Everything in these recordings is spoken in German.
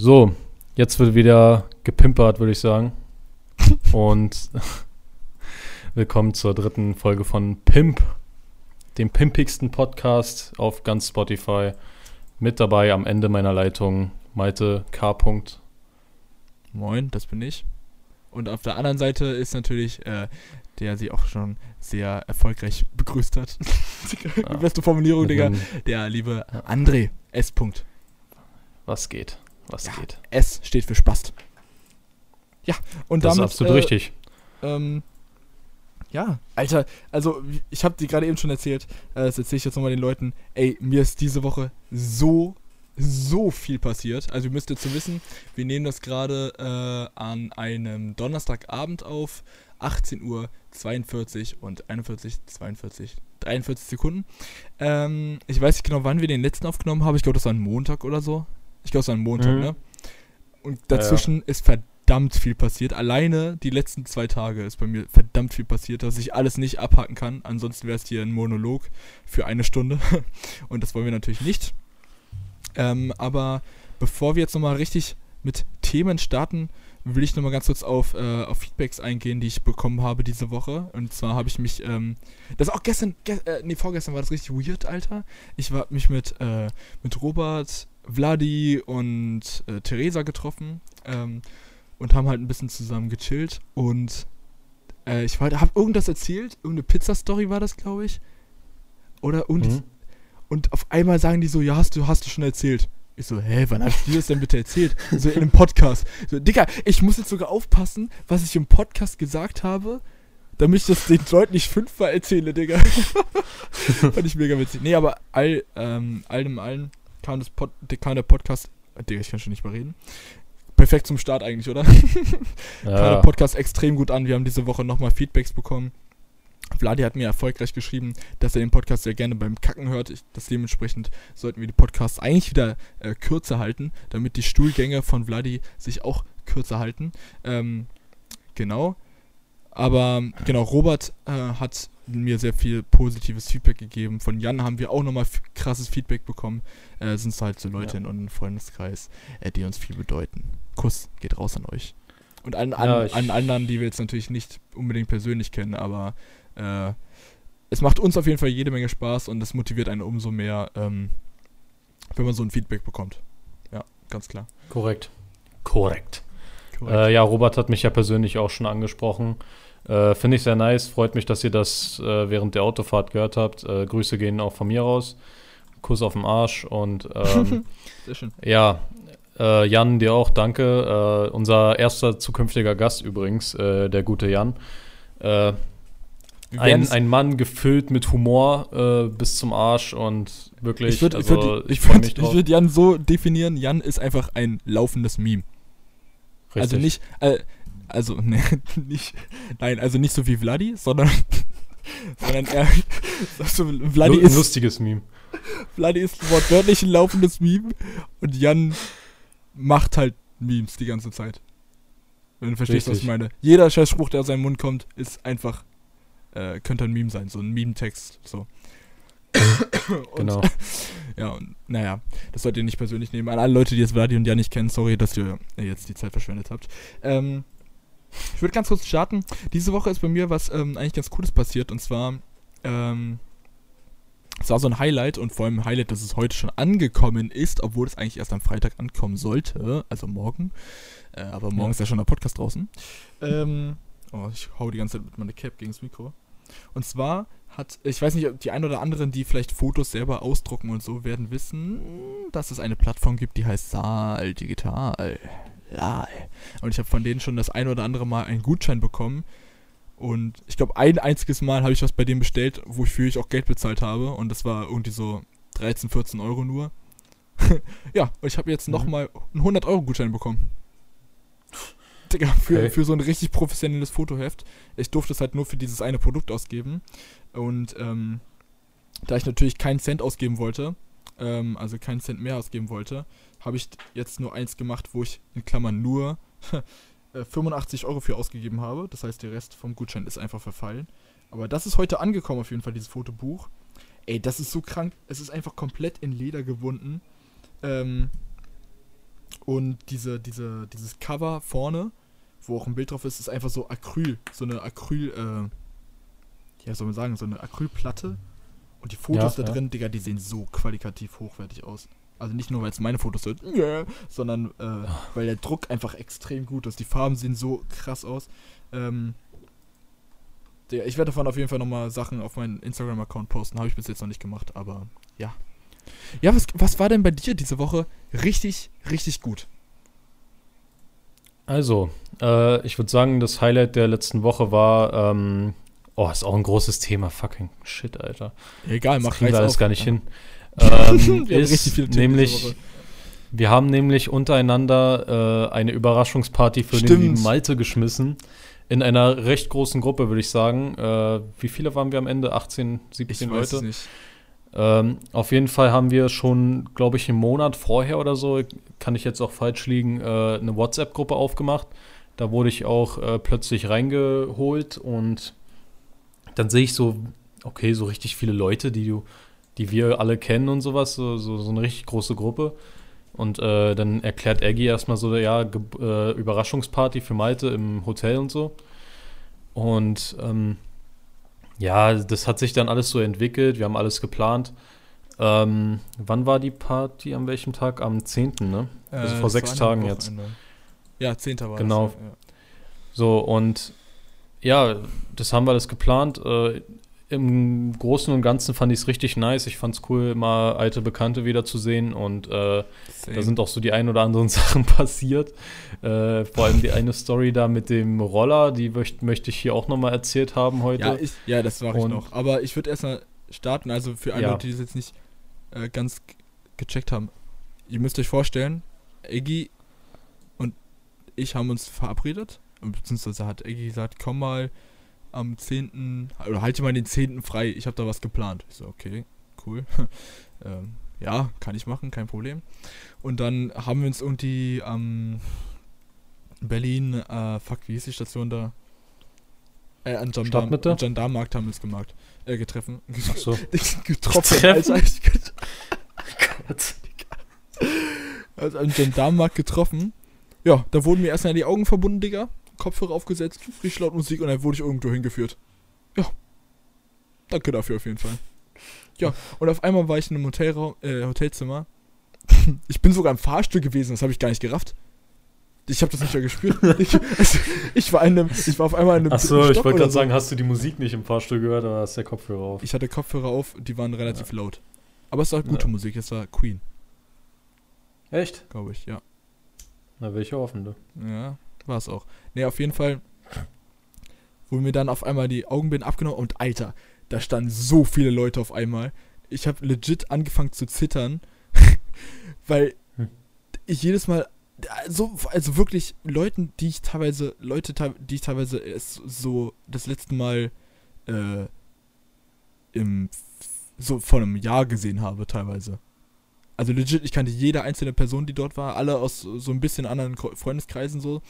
So, jetzt wird wieder gepimpert, würde ich sagen. Und willkommen zur dritten Folge von Pimp, dem pimpigsten Podcast auf ganz Spotify. Mit dabei am Ende meiner Leitung Malte K. -Punkt. Moin, das bin ich. Und auf der anderen Seite ist natürlich äh, der sie auch schon sehr erfolgreich begrüßt hat. Die ja, beste Formulierung, Digga. Der liebe André S. -Punkt. Was geht? Was ja, geht? S steht für Spast. Ja, und das damit. ist absolut äh, richtig. Ähm, ja, Alter, also ich habe dir gerade eben schon erzählt, äh, das erzähle ich jetzt nochmal den Leuten, ey, mir ist diese Woche so, so viel passiert. Also ihr müsst jetzt so wissen, wir nehmen das gerade äh, an einem Donnerstagabend auf, 18 Uhr 42 und 41, 42, 43 Sekunden. Ähm, ich weiß nicht genau, wann wir den letzten aufgenommen haben. Ich glaube, das war ein Montag oder so. Ich glaube, es war ein Montag, mhm. ne? Und dazwischen ja, ist verdammt viel passiert. Alleine die letzten zwei Tage ist bei mir verdammt viel passiert, dass ich alles nicht abhaken kann. Ansonsten wäre es hier ein Monolog für eine Stunde. Und das wollen wir natürlich nicht. Ähm, aber bevor wir jetzt nochmal richtig mit Themen starten, will ich nochmal ganz kurz auf, äh, auf Feedbacks eingehen, die ich bekommen habe diese Woche. Und zwar habe ich mich, ähm, das auch gestern, ge äh, nee, vorgestern war das richtig weird, Alter. Ich habe mich mit, äh, mit Robert, Vladi und äh, Theresa getroffen ähm, und haben halt ein bisschen zusammen gechillt. Und äh, ich habe irgendwas erzählt, irgendeine Pizza-Story war das, glaube ich. Oder und, mhm. und auf einmal sagen die so, ja, hast du, hast du schon erzählt. Ich so, hä, wann hast du das denn bitte erzählt? So in einem Podcast. So, Digga, ich muss jetzt sogar aufpassen, was ich im Podcast gesagt habe, damit ich das den Leuten nicht fünfmal erzähle, Digga. Fand ich mega witzig. Nee, aber all, ähm, allem allen das Pod, der Podcast, Digga, ich kann schon nicht mehr reden. Perfekt zum Start eigentlich, oder? Ja. der Podcast extrem gut an. Wir haben diese Woche nochmal Feedbacks bekommen. Vladi hat mir erfolgreich geschrieben, dass er den Podcast sehr gerne beim Kacken hört. Ich, das dementsprechend sollten wir die Podcasts eigentlich wieder äh, kürzer halten, damit die Stuhlgänge von Vladi sich auch kürzer halten. Ähm, genau. Aber genau, Robert äh, hat mir sehr viel positives Feedback gegeben. Von Jan haben wir auch nochmal krasses Feedback bekommen. Äh, sind halt so Leute ja. in unserem Freundeskreis, äh, die uns viel bedeuten. Kuss geht raus an euch. Und an, an, ja, an anderen, die wir jetzt natürlich nicht unbedingt persönlich kennen, aber äh, es macht uns auf jeden Fall jede Menge Spaß und es motiviert einen umso mehr, ähm, wenn man so ein Feedback bekommt. Ja, ganz klar. Korrekt. Korrekt. Äh, ja, Robert hat mich ja persönlich auch schon angesprochen. Äh, Finde ich sehr nice. Freut mich, dass ihr das äh, während der Autofahrt gehört habt. Äh, Grüße gehen auch von mir raus. Kuss auf den Arsch und ähm, sehr schön. Ja, äh, Jan, dir auch danke. unser erster zukünftiger Gast übrigens, der gute Jan. Ein, ein Mann gefüllt mit Humor äh, bis zum Arsch und wirklich. Ich würde also, würd, ich würd, ich würd Jan so definieren: Jan ist einfach ein laufendes Meme. Richtig. Also nicht, äh, also, ne, nicht, nein, also nicht so wie Vladi, sondern, sondern er, so, Vladi ist. Ein lustiges Meme. Vladi ist wortwörtlich ein laufendes Meme und Jan macht halt Memes die ganze Zeit. Wenn du verstehst, Richtig. was ich meine. Jeder Scheißspruch, der aus seinem Mund kommt, ist einfach äh, könnte ein Meme sein, so ein Meme-Text. So. und, genau. Ja, und naja, das sollt ihr nicht persönlich nehmen. An alle Leute, die jetzt Vladi und ja nicht kennen, sorry, dass ihr jetzt die Zeit verschwendet habt. Ähm, ich würde ganz kurz starten. Diese Woche ist bei mir was ähm, eigentlich ganz Cooles passiert und zwar, ähm, es war so ein Highlight und vor allem ein Highlight, dass es heute schon angekommen ist, obwohl es eigentlich erst am Freitag ankommen sollte, also morgen. Äh, aber morgen ja. ist ja schon der Podcast draußen. Ähm, Oh, ich hau die ganze Zeit mit meiner Cap gegen das Mikro. Und zwar hat, ich weiß nicht, ob die ein oder anderen, die vielleicht Fotos selber ausdrucken und so, werden wissen, dass es eine Plattform gibt, die heißt Saal Digital. Lal. Und ich habe von denen schon das ein oder andere Mal einen Gutschein bekommen. Und ich glaube, ein einziges Mal habe ich was bei denen bestellt, wofür ich auch Geld bezahlt habe. Und das war irgendwie so 13, 14 Euro nur. ja, und ich habe jetzt mhm. nochmal einen 100-Euro-Gutschein bekommen. Digga, für, okay. für so ein richtig professionelles Fotoheft. Ich durfte es halt nur für dieses eine Produkt ausgeben. Und ähm, da ich natürlich keinen Cent ausgeben wollte, ähm, also keinen Cent mehr ausgeben wollte, habe ich jetzt nur eins gemacht, wo ich in Klammern nur 85 äh, Euro für ausgegeben habe. Das heißt, der Rest vom Gutschein ist einfach verfallen. Aber das ist heute angekommen, auf jeden Fall, dieses Fotobuch. Ey, das ist so krank. Es ist einfach komplett in Leder gewunden. Ähm, Und diese, diese, dieses Cover vorne, wo auch ein Bild drauf ist, ist einfach so Acryl. So eine Acryl, äh, ja, soll man sagen, so eine Acrylplatte. Und die Fotos Ja, da ja. drin, Digga, die sehen so qualitativ hochwertig aus. Also nicht nur, weil es meine Fotos sind, yeah, sondern äh, weil der Druck einfach extrem gut ist. Die Farben sehen so krass aus. Ähm, der, ich werde davon auf jeden Fall nochmal Sachen auf meinen Instagram-Account posten. Habe ich bis jetzt noch nicht gemacht, aber ja. Ja, was, was war denn bei dir diese Woche richtig, richtig gut? Also, äh, ich würde sagen, das Highlight der letzten Woche war, ähm, oh, ist auch ein großes Thema, fucking shit, Alter. Egal, Das mach kriegen wir alles auf. gar nicht Ja. hin. Ähm, Wir haben ist nämlich, wir haben nämlich untereinander äh, eine Überraschungsparty für den Stimmt. lieben Malte geschmissen. In einer recht großen Gruppe, würde ich sagen. Äh, wie viele waren wir am Ende? 18, Ich 17 weiß es Leute? nicht. Ähm, auf jeden Fall haben wir schon, glaube ich, einen Monat vorher oder so, kann ich jetzt auch falsch liegen, äh, eine WhatsApp-Gruppe aufgemacht. Da wurde ich auch äh, plötzlich reingeholt und dann sehe ich so, okay, so richtig viele Leute, die du, die wir alle kennen und sowas, so, so, so eine richtig große Gruppe. Und äh, dann erklärt Eggy erstmal so, ja, Ge äh, Überraschungsparty für Malte im Hotel und so. Und ähm, ja, das hat sich dann alles so entwickelt, wir haben alles geplant. Ähm, wann war die Party? An welchem Tag? Am 10., ne? Also vor das sechs Tagen jetzt. Ja, 10. war Genau. das. Ja. So, und ja, das haben wir alles geplant. Äh, Im Großen und Ganzen fand ich es richtig nice. Ich fand es cool, mal alte Bekannte wiederzusehen und äh, da sind auch so die ein oder anderen Sachen passiert. Äh, vor allem die eine Story da mit dem Roller, die möcht, möchte ich hier auch nochmal erzählt haben heute. Ja, ich, ja, das mache ich noch. Aber ich würde erstmal starten, also für alle Ja. Leute, die das jetzt nicht äh, ganz gecheckt haben. Ihr müsst euch vorstellen, Eggy und ich haben uns verabredet. Beziehungsweise hat Eggy gesagt, komm mal am 10. oder halte mal den 10. frei, ich habe da was geplant. Ich so, okay, cool. ähm, ja, kann ich machen, kein Problem. Und dann haben wir uns irgendwie am Berlin, äh, fuck, wie hieß die Station da? Äh, an Gendarm, haben wir uns gemacht, äh, getreffen. Ach so. getroffen? Alter. Ich, also an Gendarmenmarkt getroffen. Ja, da wurden mir erstmal die Augen verbunden, Digga. Kopfhörer aufgesetzt, richtig laut Musik und dann wurde ich irgendwo hingeführt. Ja. Danke dafür auf jeden Fall. Ja, und auf einmal war ich in einem Hotelraum, äh, Hotelzimmer. Ich bin sogar im Fahrstuhl gewesen, das habe ich gar nicht gerafft. Ich habe das nicht mehr gespürt. Ich, also, ich war in einem, ich war auf einmal in einem Achso, ich wollte gerade so. sagen, hast du die Musik nicht im Fahrstuhl gehört oder hast der Kopfhörer auf? Ich hatte Kopfhörer auf, die waren relativ laut. Aber es war gute Ja. Musik, es war Queen, Echt? glaube ich, ja. Na, will ich hoffen, du. Ja, war es auch. Ne, auf jeden Fall wurden mir dann auf einmal die Augenbinden abgenommen und Alter, da standen so viele Leute auf einmal. Ich habe legit angefangen zu zittern, weil ich jedes Mal so also wirklich Leuten, die ich teilweise Leute die ich teilweise so das letzte Mal äh, im so vor einem Jahr gesehen habe teilweise. Also legit, ich kannte jede einzelne Person, die dort war, alle aus so ein bisschen anderen Kre- Freundeskreisen so.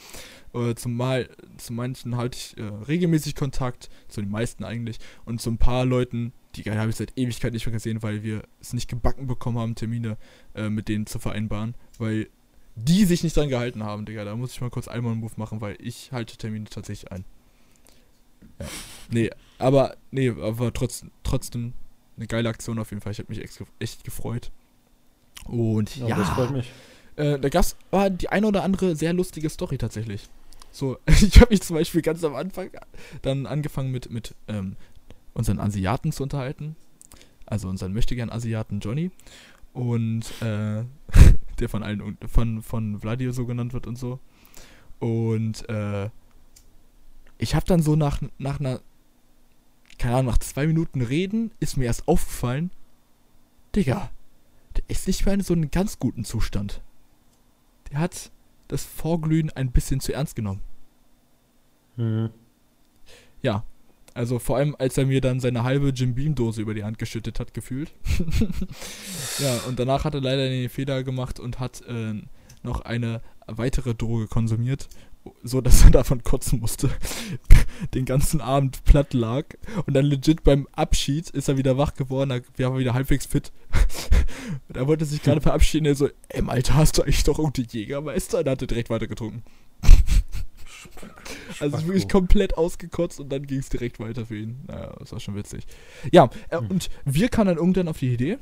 Äh, zumal zu manchen halte ich äh, regelmäßig Kontakt, zu den meisten eigentlich. Und zu ein paar Leuten, die habe ich seit Ewigkeit nicht mehr gesehen, weil wir es nicht gebacken bekommen haben, Termine äh, mit denen zu vereinbaren, weil die sich nicht dran gehalten haben, Digga. Da muss ich mal kurz einmal einen Move machen, weil ich halte Termine tatsächlich ein. Ja. Nee, aber, nee, aber trotz, trotzdem eine geile Aktion auf jeden Fall. Ich habe mich echt gefreut. Und ja, das freut mich. äh, da gab's war die eine oder andere sehr lustige Story tatsächlich. So, ich habe mich zum Beispiel ganz am Anfang dann angefangen mit, mit ähm, unseren Asiaten zu unterhalten. Also unseren möchtegern Asiaten Johnny. Und äh, der von allen von, von Vladio so genannt wird und so. Und äh, ich habe dann so nach, nach einer, keine Ahnung, nach zwei Minuten Reden ist mir erst aufgefallen, Digga, ist nicht mehr in so einem ganz guten Zustand. Der hat das Vorglühen ein bisschen zu ernst genommen. Mhm. Ja. Also vor allem, als er mir dann seine halbe Jim Beam Dose über die Hand geschüttet hat, gefühlt. ja, und danach hat er leider den Fehler gemacht und hat äh, noch eine weitere Droge konsumiert. so, dass er davon kotzen musste. Den ganzen Abend platt lag. Und dann legit beim Abschied ist er wieder wach geworden. Da war wieder halbwegs fit. Und er wollte sich gerade verabschieden. Er so, ey, Alter, hast du eigentlich doch irgendwie Jägermeister? Und er hatte direkt weiter getrunken. Also ist wirklich komplett ausgekotzt und dann ging es direkt weiter für ihn. Naja, das war schon witzig. Ja, äh, hm. und wir kamen dann irgendwann auf die Idee,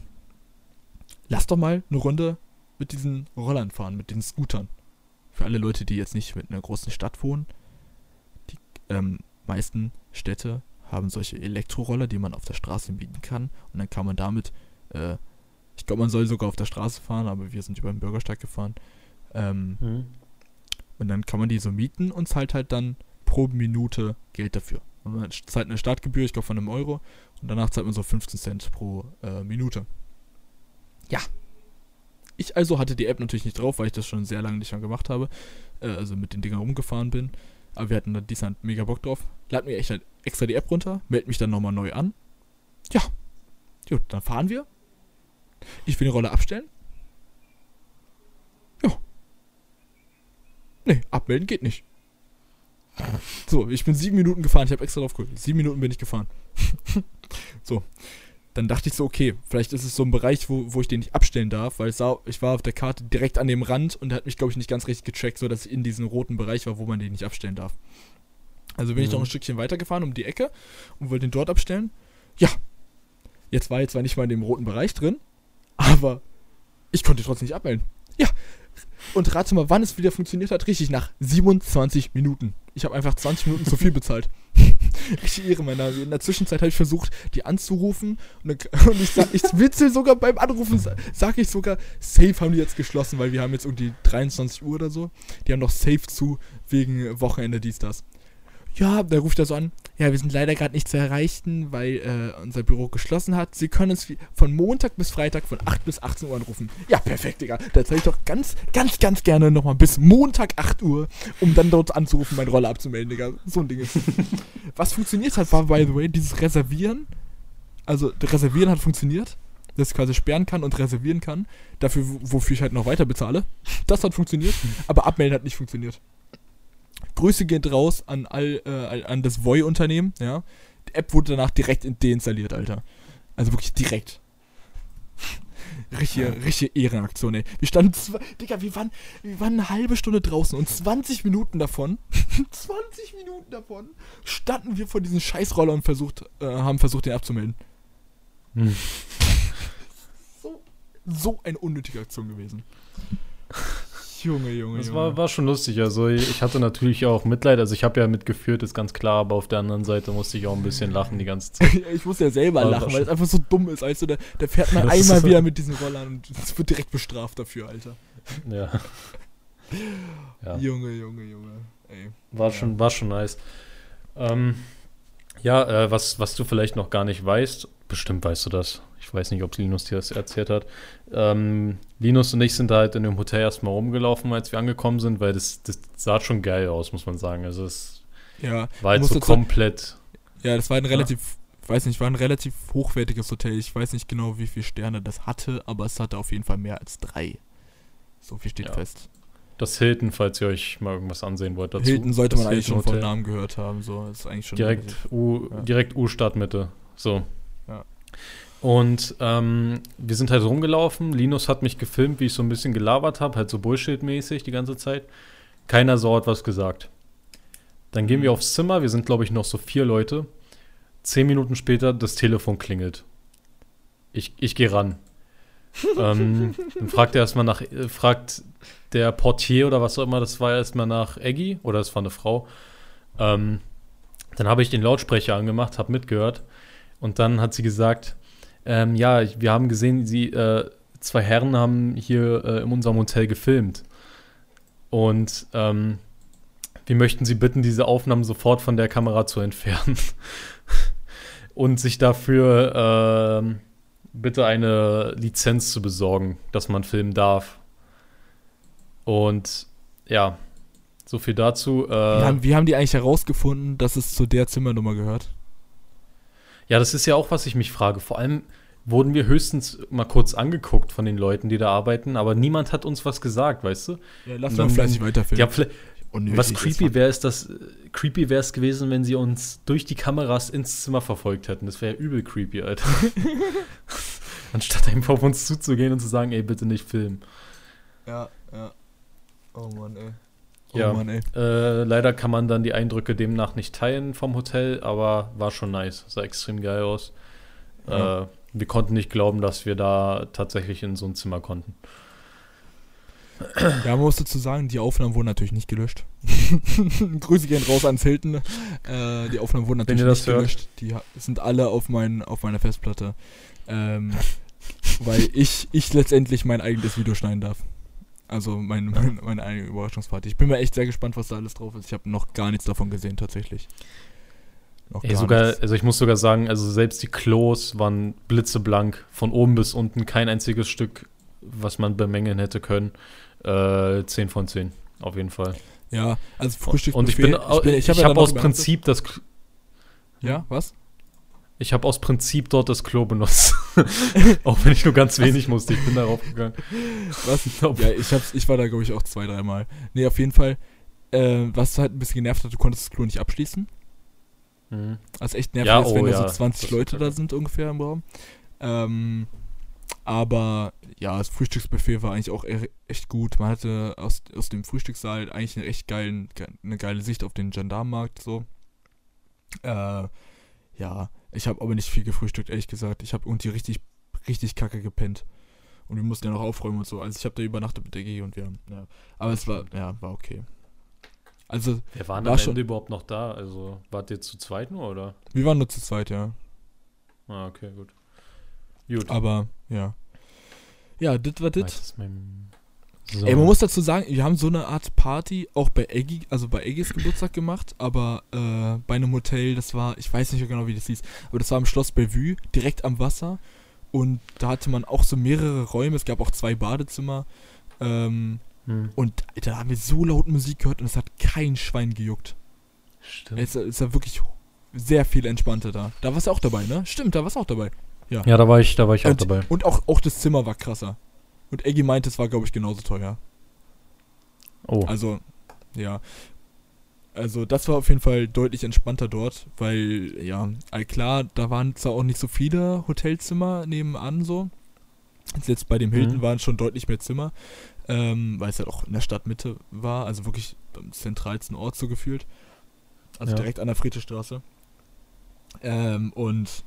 lass doch mal eine Runde mit diesen Rollern fahren, mit den Scootern. Für alle Leute, die jetzt nicht mit einer großen Stadt wohnen. Die ähm, meisten Städte haben solche Elektroroller, die man auf der Straße mieten kann. Und dann kann man damit, äh, ich glaube, man soll sogar auf der Straße fahren, aber wir sind über den Bürgersteig gefahren. Ähm, mhm. Und dann kann man die so mieten und zahlt halt dann pro Minute Geld dafür. Und man zahlt eine Startgebühr, ich glaube von einem Euro. Und danach zahlt man so 15 Cent pro äh, Minute. Ja. Ich also hatte die App natürlich nicht drauf, weil ich das schon sehr lange nicht mehr gemacht habe. Äh, also mit den Dingern rumgefahren bin. Aber wir hatten da diesmal mega Bock drauf. Lad mir echt halt extra die App runter, melde mich dann nochmal neu an. Ja. Gut, dann fahren wir. Ich will die Rolle abstellen. Nee, abmelden geht nicht. So, ich bin sieben Minuten gefahren. Ich habe extra drauf geguckt. Sieben Minuten bin ich gefahren. so. Dann dachte ich so, okay, vielleicht ist es so ein Bereich, wo, wo ich den nicht abstellen darf, weil sah, ich war auf der Karte direkt an dem Rand und hat mich, glaube ich, nicht ganz richtig getrackt, sodass ich in diesem roten Bereich war, wo man den nicht abstellen darf. Also bin mhm. ich noch ein Stückchen weitergefahren um die Ecke und wollte den dort abstellen. Ja. Jetzt war jetzt zwar nicht mal in dem roten Bereich drin, aber ich konnte trotzdem nicht abmelden. Ja, und rate mal, wann es wieder funktioniert hat. Richtig, nach 27 Minuten. Ich habe einfach 20 Minuten zu viel bezahlt. Richtig Ehre, mein Name. In der Zwischenzeit habe ich versucht, die anzurufen. Und, und ich, ich witzel sogar beim Anrufen, sage ich sogar, safe haben die jetzt geschlossen, weil wir haben jetzt irgendwie 23 Uhr oder so. Die haben noch safe zu wegen Wochenende, dies, das ja, der ruft er so an, ja, wir sind leider gerade nicht zu erreichen, weil äh, unser Büro geschlossen hat. Sie können uns von Montag bis Freitag von 8 bis 18 Uhr anrufen. Ja, perfekt, Digga. Da zeige ich doch ganz, ganz, ganz gerne nochmal bis Montag 8 Uhr, um dann dort anzurufen, meine Rolle abzumelden, Digga. So ein Ding ist. Was funktioniert hat, war, by the way, dieses Reservieren. Also, Reservieren hat funktioniert dass ich quasi sperren kann und reservieren kann. Dafür, wofür ich halt noch weiter bezahle. Das hat funktioniert, aber abmelden hat nicht funktioniert. Grüße geht raus an all, äh, an das Voi-Unternehmen, ja. Die App wurde danach direkt deinstalliert, Alter. Also wirklich direkt. richtige, richtige Ehrenaktion, ey. Wir standen, zwei, Digga, wir waren, wir waren eine halbe Stunde draußen und 20 Minuten davon, 20 Minuten davon, standen wir vor diesem Scheißroller und versucht, äh, haben versucht, den abzumelden. Hm. So, so eine unnötige Aktion gewesen. Junge, Junge, Das war, war schon lustig. Also ich hatte natürlich auch Mitleid. Also ich habe ja mitgeführt, ist ganz klar, aber auf der anderen Seite musste ich auch ein bisschen lachen die ganze Zeit. ich muss ja selber war lachen, weil es einfach so dumm ist. Also der, der fährt mal einmal wieder mit diesen Rollern und es wird direkt bestraft dafür, Alter. Ja. ja. Junge, Junge, Junge. Ey. War, ja. schon, war schon nice. Ähm, ja, äh, was, was du vielleicht noch gar nicht weißt, bestimmt weißt du das, ich weiß nicht, ob Linus dir das erzählt hat. Ähm, Linus und ich sind halt in dem Hotel erstmal rumgelaufen, als wir angekommen sind, weil das, das sah schon geil aus, muss man sagen. Also es ja, war halt so komplett. Ja, das war ein relativ, ja. weiß nicht, war ein relativ hochwertiges Hotel. Ich weiß nicht genau, wie viele Sterne das hatte, aber es hatte auf jeden Fall mehr als drei. So viel steht ja. fest. Das Hilton, falls ihr euch mal irgendwas ansehen wollt dazu. Hilton sollte man eigentlich schon von Namen gehört haben. So, ist eigentlich schon direkt U, ja. direkt U-Stadtmitte. So. Ja. Und ähm, wir sind halt rumgelaufen. Linus hat mich gefilmt, wie ich so ein bisschen gelabert habe, halt so Bullshit-mäßig die ganze Zeit. Keiner so hat was gesagt. Dann gehen wir aufs Zimmer. Wir sind, glaube ich, noch so vier Leute. Zehn Minuten später, das Telefon klingelt. Ich, ich gehe ran. ähm, dann fragt er erstmal nach, äh, fragt der Portier oder was auch immer, das war erstmal nach Eggy oder es war eine Frau. Ähm, dann habe ich den Lautsprecher angemacht, habe mitgehört und dann hat sie gesagt, ähm, ja, wir haben gesehen, sie, äh, zwei Herren haben hier äh, in unserem Hotel gefilmt. Und ähm, wir möchten Sie bitten, diese Aufnahmen sofort von der Kamera zu entfernen. und sich dafür äh, bitte eine Lizenz zu besorgen, dass man filmen darf. Und ja, so viel dazu. Äh, wie, haben, wie haben die eigentlich herausgefunden, dass es zu der Zimmernummer gehört? Ja, das ist ja auch, was ich mich frage. Vor allem wurden wir höchstens mal kurz angeguckt von den Leuten, die da arbeiten, aber niemand hat uns was gesagt, weißt du? Ja, lass mal fleißig weiterfilmen. Unnötig Was creepy wäre, ist das creepy wäre es gewesen, wenn sie uns durch die Kameras ins Zimmer verfolgt hätten. Das wäre ja übel creepy, Alter. Anstatt einfach auf uns zuzugehen und zu sagen, ey, bitte nicht filmen. Ja, ja. Oh Mann, ey. Oh Ja. Mann, ey. Äh, leider kann man dann die Eindrücke demnach nicht teilen vom Hotel, aber war schon nice. Sah extrem geil aus. Ja. Äh, wir konnten nicht glauben, dass wir da tatsächlich in so ein Zimmer konnten. Ja, man muss dazu sagen, die Aufnahmen wurden natürlich nicht gelöscht. Grüße gehen raus ans Hilton. Äh, die Aufnahmen wurden natürlich nicht hört. gelöscht. Die sind alle auf, mein, auf meiner Festplatte. Ähm, weil ich, ich letztendlich mein eigenes Video schneiden darf. Also mein, mein, meine eigene Überraschungsparty. Ich bin mir echt sehr gespannt, was da alles drauf ist. Ich habe noch gar nichts davon gesehen, tatsächlich. Noch Ey, gar sogar, nichts. also ich muss sogar sagen, also selbst die Klos waren blitzeblank, von oben bis unten kein einziges Stück, was man bemängeln hätte können. Äh, 10 von 10, auf jeden Fall. Ja, also Frühstück. Und ich bin, ich, hab ja habe dann aus Prinzip das, übernachtet. Ja, was? ich habe aus Prinzip dort das Klo benutzt, auch wenn ich nur ganz wenig musste. Ich bin darauf gegangen. Was? Ja, ich, hab's, ich war da, glaube ich, auch zwei, dreimal. Nee, auf jeden Fall. Äh, was halt ein bisschen genervt hat, du konntest das Klo nicht abschließen. Mhm. Also echt nervig Ja, ist, wenn oh da ja, so 20 das Leute da sind ungefähr im Raum. Ähm, aber ja, das Frühstücksbuffet war eigentlich auch e- echt gut. Man hatte aus, aus dem Frühstückssaal eigentlich eine echt geilen, ge- eine geile Sicht auf den Gendarmenmarkt so. Äh, ja, ich habe aber nicht viel gefrühstückt, ehrlich gesagt. Ich habe irgendwie richtig, richtig kacke gepennt. Und wir mussten ja noch aufräumen und so. Also ich habe da übernachtet mit der G und wir haben, ja. Aber es war, ja, war okay. Also, Wer waren War am schon- Ende überhaupt noch da? Also, wart ihr zu zweit nur, oder? wir waren nur zu zweit, ja. Ah, okay, gut. Gut. Aber, ja. Ja, das war das. So. Ey, man muss dazu sagen, wir haben so eine Art Party auch bei Eggy, also bei Eggys Geburtstag gemacht, aber äh, bei einem Hotel, das war, ich weiß nicht genau, wie das hieß, aber das war im Schloss Bellevue, direkt am Wasser. Und da hatte man auch so mehrere Räume, es gab auch zwei Badezimmer. Ähm, Hm, und da haben wir so laut Musik gehört und es hat kein Schwein gejuckt. stimmt. Es ist ja wirklich sehr viel entspannter da. Da warst du auch dabei, ne? Stimmt, da warst du auch dabei. Ja, da war ich, da war ich auch Und- dabei. Und auch, auch das Zimmer war krasser. Und Eggy meinte, es war, glaube ich, genauso teuer. Oh, Also, ja. Also, das war auf jeden Fall deutlich entspannter dort, weil, ja, all klar, da waren zwar auch nicht so viele Hotelzimmer nebenan so. Jetzt bei dem Hilton Mhm. waren schon deutlich mehr Zimmer, ähm, weil es halt auch in der Stadtmitte war, also wirklich am zentralsten Ort so gefühlt. Also Ja. direkt an der Friedrichstraße. Ähm, und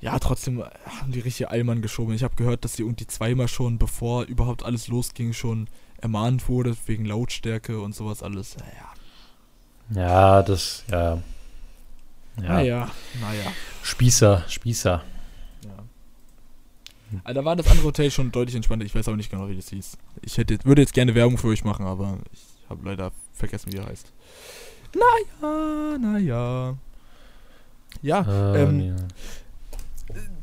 ja, trotzdem haben die richtig Allmann geschoben. Ich habe gehört, dass sie irgendwie zweimal schon, bevor überhaupt alles losging, schon ermahnt wurde wegen Lautstärke und sowas alles. Naja. ja, das, ja. Ja, Naja, naja. Spießer, Spießer. Also da war das andere Hotel schon deutlich entspannter. Ich weiß aber nicht genau, wie das hieß. Ich hätte, würde jetzt gerne Werbung für euch machen, aber ich habe leider vergessen, wie er heißt. Naja, naja. Ja, Äh, ähm, ja.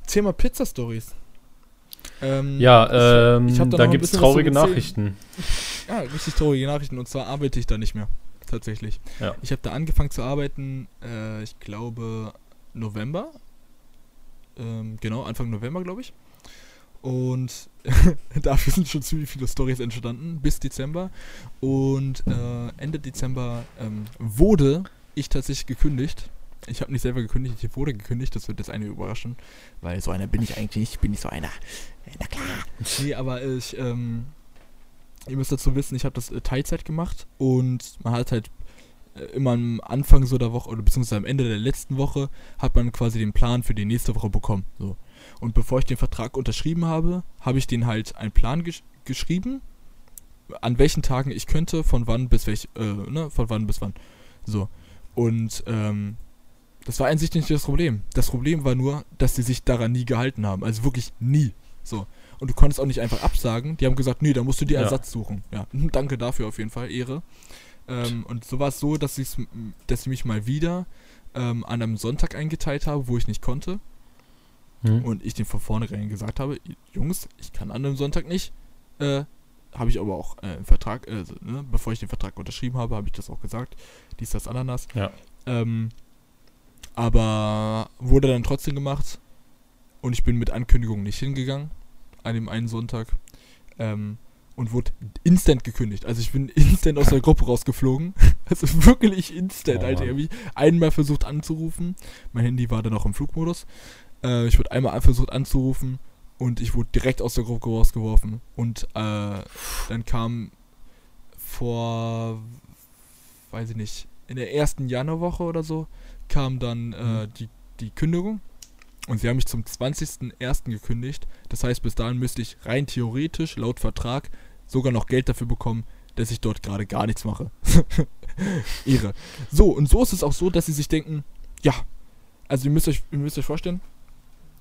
Thema Pizza-Stories. Ähm, Ja, ähm, ich da gibt es traurige. Nachrichten. Ja, richtig traurige Nachrichten. Und zwar arbeite ich da nicht mehr. Tatsächlich. Ja. Ich habe da angefangen zu arbeiten, äh, ich glaube, November. Ähm, genau, Anfang November, glaube ich. Und dafür sind schon ziemlich viele Stories entstanden, bis Dezember. Und äh, Ende Dezember ähm, wurde ich tatsächlich gekündigt. Ich habe nicht selber gekündigt, ich wurde gekündigt. Das wird jetzt einige überraschen, weil so einer bin ich eigentlich nicht. Ich bin nicht so einer. Na klar. Nee, aber ich, ähm, ihr müsst dazu wissen, ich habe das äh, Teilzeit gemacht und man hat halt äh, immer am Anfang so der Woche oder beziehungsweise am Ende der letzten Woche hat man quasi den Plan für die nächste Woche bekommen. So. Und bevor ich den Vertrag unterschrieben habe, habe ich den halt einen Plan gesch geschrieben, an welchen Tagen ich könnte, von wann bis welch, äh, ne, von wann bis wann. So. Und ähm, das war einsichtlich nicht das Problem. Das Problem war nur, dass sie sich daran nie gehalten haben. Also wirklich nie. So. Und du konntest auch nicht einfach absagen. Die haben gesagt, nee, da musst du dir Ja. Ersatz suchen. Ja, mhm, danke dafür auf jeden Fall, Ehre. Ähm, und so war es so, dass, dass sie mich mal wieder ähm, an einem Sonntag eingeteilt habe, wo ich nicht konnte. Hm? Und ich den von vornherein gesagt habe, Jungs, ich kann an einem Sonntag nicht. Äh, habe ich aber auch äh, im Vertrag, äh, ne, bevor ich den Vertrag unterschrieben habe, habe ich das auch gesagt. Dies, das, Ananas. Ja. Ähm, aber wurde dann trotzdem gemacht. Und ich bin mit Ankündigung nicht hingegangen. An dem einen Sonntag. Ähm, und wurde instant gekündigt. Also ich bin instant aus der Gruppe rausgeflogen. Also wirklich instant, Oh, Alter. Ich Mann. habe mich einmal versucht anzurufen. Mein Handy war dann noch im Flugmodus. Äh, ich wurde einmal versucht anzurufen und ich wurde direkt aus der Gruppe rausgeworfen. Und äh, dann kam vor, weiß ich nicht, in der ersten Januarwoche oder so, kam dann äh, die, die Kündigung. Und sie haben mich zum 20.01. gekündigt. Das heißt, bis dahin müsste ich rein theoretisch, laut Vertrag, sogar noch Geld dafür bekommen, dass ich dort gerade gar nichts mache. Ehre. So, und so ist es auch so, dass sie sich denken, ja, also ihr müsst euch, ihr müsst euch vorstellen,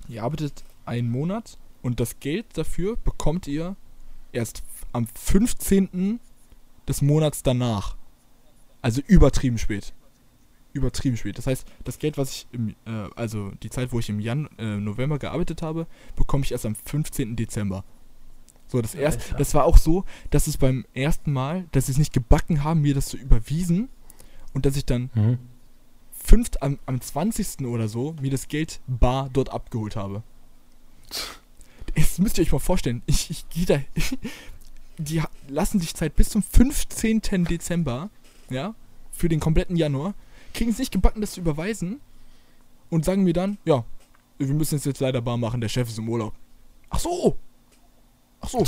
ihr arbeitet einen Monat und das Geld dafür bekommt ihr erst am 15. des Monats danach. Also übertrieben spät. Übertrieben spät. Das heißt, das Geld, was ich im, äh, also die Zeit, wo ich im Jan äh, November gearbeitet habe, bekomme ich erst am 15. Dezember. So, das erst, Alter. das war auch so, dass es beim ersten Mal, dass sie es nicht gebacken haben, mir das zu überwiesen und dass ich dann Mhm. fünft, am, am 20. oder so mir das Geld bar dort abgeholt habe. Das müsst ihr euch mal vorstellen. Ich, ich gehe da. Die lassen sich Zeit bis zum 15. Dezember, ja, für den kompletten Januar, kriegen es nicht gebacken, das zu überweisen und sagen mir dann, ja, wir müssen es jetzt leider bar machen, der Chef ist im Urlaub. Ach so! Ach so.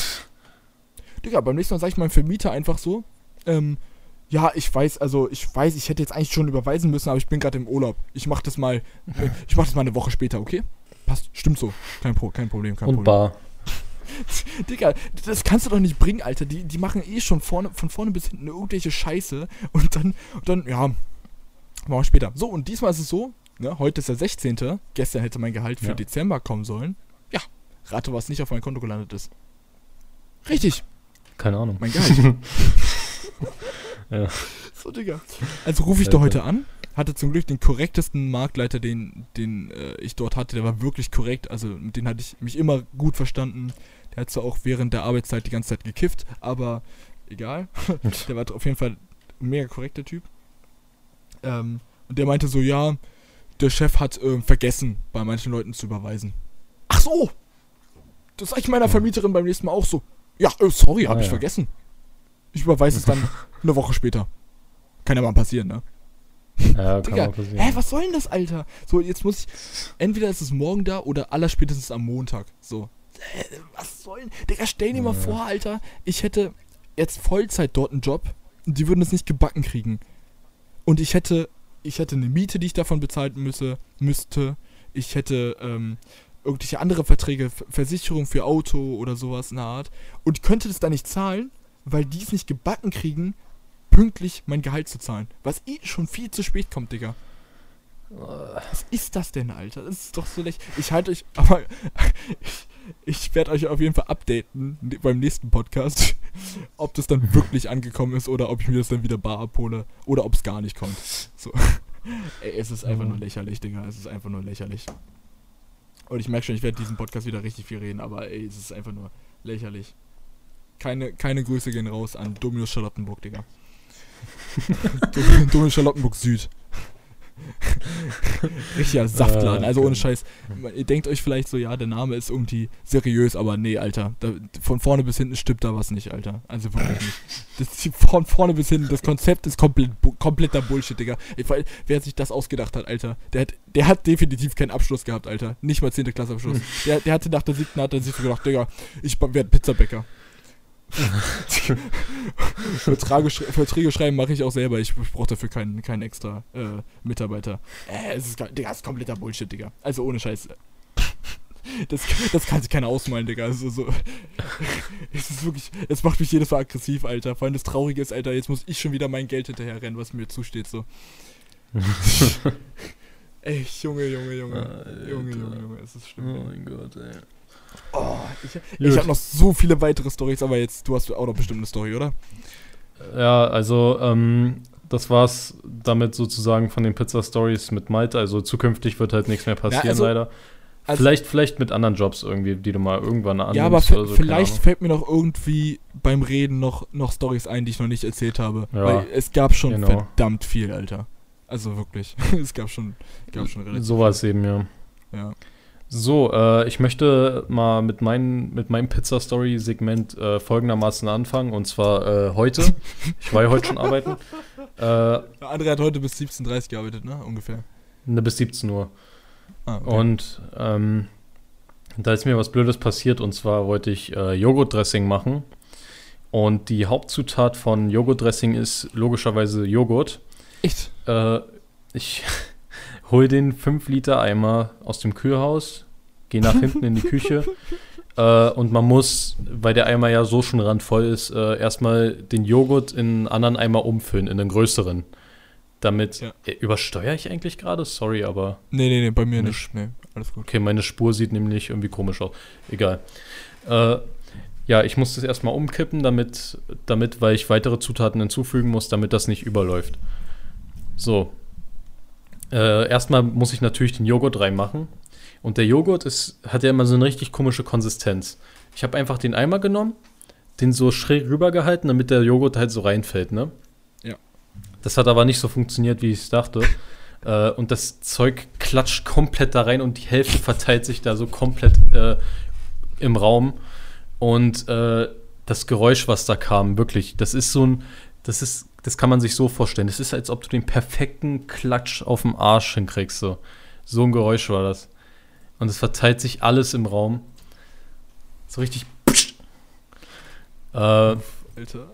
Digga, beim nächsten Mal sage ich meinem Vermieter einfach so, ähm, ja, ich weiß, also ich weiß, ich hätte jetzt eigentlich schon überweisen müssen, aber ich bin gerade im Urlaub. Ich mach das mal, äh, ich mach das mal eine Woche später, okay? Passt, stimmt so. Kein, Pro, kein Problem, kein Und Problem. Bar. Digga, das kannst du doch nicht bringen, Alter. Die, die machen eh schon vorne, von vorne bis hinten irgendwelche Scheiße und dann, und dann, ja, machen wir später. So, und diesmal ist es so, ne, heute ist der 16. Gestern hätte mein Gehalt für Ja. Dezember kommen sollen. Ja, rate, was nicht auf mein Konto gelandet ist. Richtig, Keine Ahnung. mein Gehalt. Ja. So, Digga. Also rufe ich da heute an. Hatte zum Glück den korrektesten Marktleiter, den, den äh, ich dort hatte. Der war wirklich korrekt. Also mit dem hatte ich mich immer gut verstanden. Der hat zwar auch während der Arbeitszeit die ganze Zeit gekifft, aber egal. der war auf jeden Fall ein mega korrekter Typ. Ähm, und der meinte so, ja, der Chef hat ähm, vergessen, bei manchen Leuten zu überweisen. Ach so! Das sag ich meiner Vermieterin beim nächsten Mal auch so. Ja, äh, sorry, hab Ah, ich ja. vergessen. Ich überweise es dann eine Woche später. Kann ja mal passieren, ne? Ja, kann mal passieren. hä, was soll denn das, Alter? So, jetzt muss ich. Entweder ist es morgen da oder allerspätestens am Montag. So. Hä, was soll denn. Digga, stell dir mal Ja. vor, Alter, ich hätte jetzt Vollzeit dort einen Job und die würden es nicht gebacken kriegen. Und ich hätte. Ich hätte eine Miete, die ich davon bezahlen müsse, müsste. Ich hätte ähm, irgendwelche andere Verträge, Ver- Versicherung für Auto oder sowas in der Art. Und könnte das dann nicht zahlen, weil die es nicht gebacken kriegen, pünktlich mein Gehalt zu zahlen. Was eh schon viel zu spät kommt, Digga. Was ist das denn, Alter? Das ist doch so leicht. Ich halte euch, aber ich, ich werde euch auf jeden Fall updaten ne- beim nächsten Podcast, ob das dann wirklich angekommen ist oder ob ich mir das dann wieder bar abhole oder ob es gar nicht kommt. So. Ey, es ist einfach nur lächerlich, Digga. Es ist einfach nur lächerlich. Und ich merke schon, ich werde diesen Podcast wieder richtig viel reden, aber ey, es ist einfach nur lächerlich. Keine, keine Grüße gehen raus an Dominus Charlottenburg, Digga. Dom- Dominus Charlottenburg Süd. Richtiger Saftladen, Äh, also ohne. Scheiß. Ihr denkt euch vielleicht so, ja, der Name ist irgendwie seriös, aber nee, Alter. Da, von vorne bis hinten stimmt da was nicht, Alter. Also wirklich nicht. Das, von vorne bis hinten, das Konzept ist komplett, kompletter Bullshit, Digga. Ich, wer sich das ausgedacht hat, Alter, der hat, der hat definitiv keinen Abschluss gehabt, Alter. Nicht mal 10. Klasse Abschluss. Der, der hatte nach der siebten, hat er sich so gedacht, Digga, ich werde Pizzabäcker. Verträge, Verträge schreiben mache ich auch selber. Ich, brauche dafür keinen, keinen extra äh, Mitarbeiter. Äh, es ist, Digga, das ist kompletter Bullshit, Digga. Also ohne Scheiß. Das, das kann sich keiner ausmalen, Digga. Also so. Es ist wirklich. Es macht mich jedes Mal aggressiv, Alter. Vor allem das Traurige ist, Alter, jetzt muss ich schon wieder mein Geld hinterher rennen, was mir zusteht, so. Ey, Junge, Junge, Junge. Alter. Junge, Junge, Junge, es ist Oh schlimm. mein Gott, ey. Oh, ich ich habe noch so viele weitere Stories, aber jetzt, du hast auch noch bestimmt eine Story, oder? Ja, also ähm, das war's damit sozusagen von den Pizza-Stories mit Malte. Also zukünftig wird halt nichts mehr passieren, also- leider. also- vielleicht, vielleicht mit anderen Jobs irgendwie, die du mal irgendwann annimmst Ja, aber so, vielleicht fällt mir noch irgendwie beim Reden noch, noch Stories ein, die ich noch nicht erzählt habe. Ja, Weil es gab schon genau. verdammt viel, Alter. Also wirklich. es gab schon, gab schon relativ Sowas eben, ja. Ja. So, äh, ich möchte mal mit, mein, mit meinem Pizza-Story-Segment äh, folgendermaßen anfangen. Und zwar äh, heute. ich war ja heute schon arbeiten. Äh, André hat heute bis 17.30 Uhr gearbeitet, ne? Ungefähr. Ne, bis 17 Uhr. Ah, okay. Und ähm, da ist mir was Blödes passiert. Und zwar wollte ich äh, Joghurt-Dressing machen. Und die Hauptzutat von Joghurt-Dressing ist logischerweise Joghurt. Echt? Äh, ich hol den 5 Liter Eimer aus dem Kühlhaus, geh nach hinten in die Küche äh, und man muss, weil der Eimer ja so schon randvoll ist, äh, erstmal den Joghurt in einen anderen Eimer umfüllen, in einen größeren. Damit. Ja. Äh, übersteuere ich eigentlich gerade? Sorry, aber. Nee, nee, nee, bei mir nicht. Nee, alles gut. Okay, meine Spur sieht nämlich irgendwie komisch aus. Egal. Äh, ja, ich muss das erstmal umkippen, damit, damit, weil ich weitere Zutaten hinzufügen muss, damit das nicht überläuft. So, äh, erstmal muss ich natürlich den Joghurt reinmachen. Und der Joghurt ist, hat ja immer so eine richtig komische Konsistenz. Ich habe einfach den Eimer genommen, den so schräg rübergehalten, damit der Joghurt halt so reinfällt, ne? Ja. Das hat aber nicht so funktioniert, wie ich es dachte. äh, und das Zeug klatscht komplett da rein und die Hälfte verteilt sich da so komplett äh, im Raum. Und äh, das Geräusch, was da kam, wirklich, das ist so ein, das ist das kann man sich so vorstellen. Es ist, als ob du den perfekten Klatsch auf dem Arsch hinkriegst. So, so ein Geräusch war das. Und es verteilt sich alles im Raum. So richtig. Äh,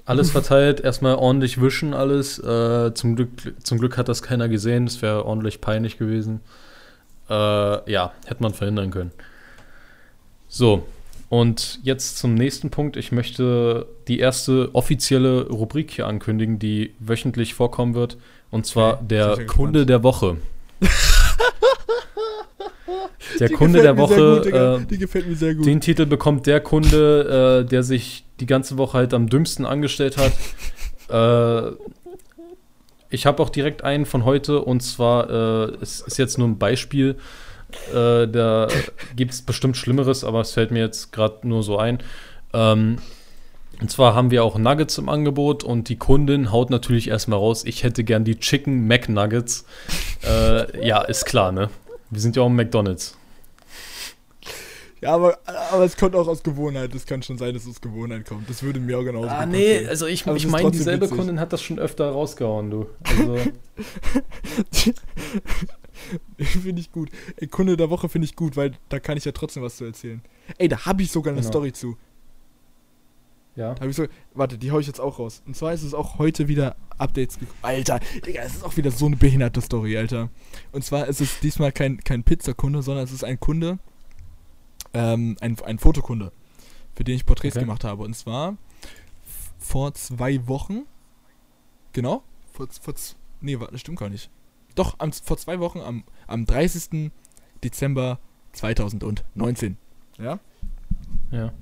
alles verteilt, erstmal ordentlich wischen, alles. Äh, zum, Glück, zum Glück hat das keiner gesehen, das wäre ordentlich peinlich gewesen. Äh, ja, hätte man verhindern können. So, und jetzt zum nächsten Punkt. Ich möchte die erste offizielle Rubrik hier ankündigen, die wöchentlich vorkommen wird. Und zwar okay, der Kunde der Woche. der die Kunde der Woche. Gut, äh, die gefällt mir sehr gut. Den Titel bekommt der Kunde, äh, der sich die ganze Woche halt am dümmsten angestellt hat. äh, ich habe auch direkt einen von heute und zwar, äh, es ist jetzt nur ein Beispiel. Äh, da gibt es bestimmt Schlimmeres, aber es fällt mir jetzt gerade nur so ein. Ähm, und zwar haben wir auch Nuggets im Angebot und die Kundin haut natürlich erstmal raus, ich hätte gern die Chicken McNuggets. äh, ja, ist klar, ne? Wir sind ja auch im McDonalds. Ja, aber, aber es kommt auch aus Gewohnheit. Das kann schon sein, dass es aus Gewohnheit kommt. Das würde mir auch genauso Ah, nee, passieren. also ich, ich meine, dieselbe witzig. Kundin hat das schon öfter rausgehauen, du. Also. finde ich gut. Ey, Kunde der Woche finde ich gut, weil da kann ich ja trotzdem was zu erzählen. Ey, da habe ich sogar eine genau. Story zu. Ja. Da ich so, warte, die hau ich jetzt auch raus. Und zwar ist es auch heute wieder Updates gekommen. Alter, Digga, es ist auch wieder so eine behinderte Story, Alter. Und zwar ist es diesmal kein, kein Pizzakunde, sondern es ist ein Kunde, ähm, ein, ein Fotokunde, für den ich Porträts okay. gemacht habe. Und zwar vor zwei Wochen. Genau? Vor, vor, nee, warte, stimmt gar nicht. Doch, am, vor zwei Wochen, am, am 30. Dezember 2019. Ja? Ja.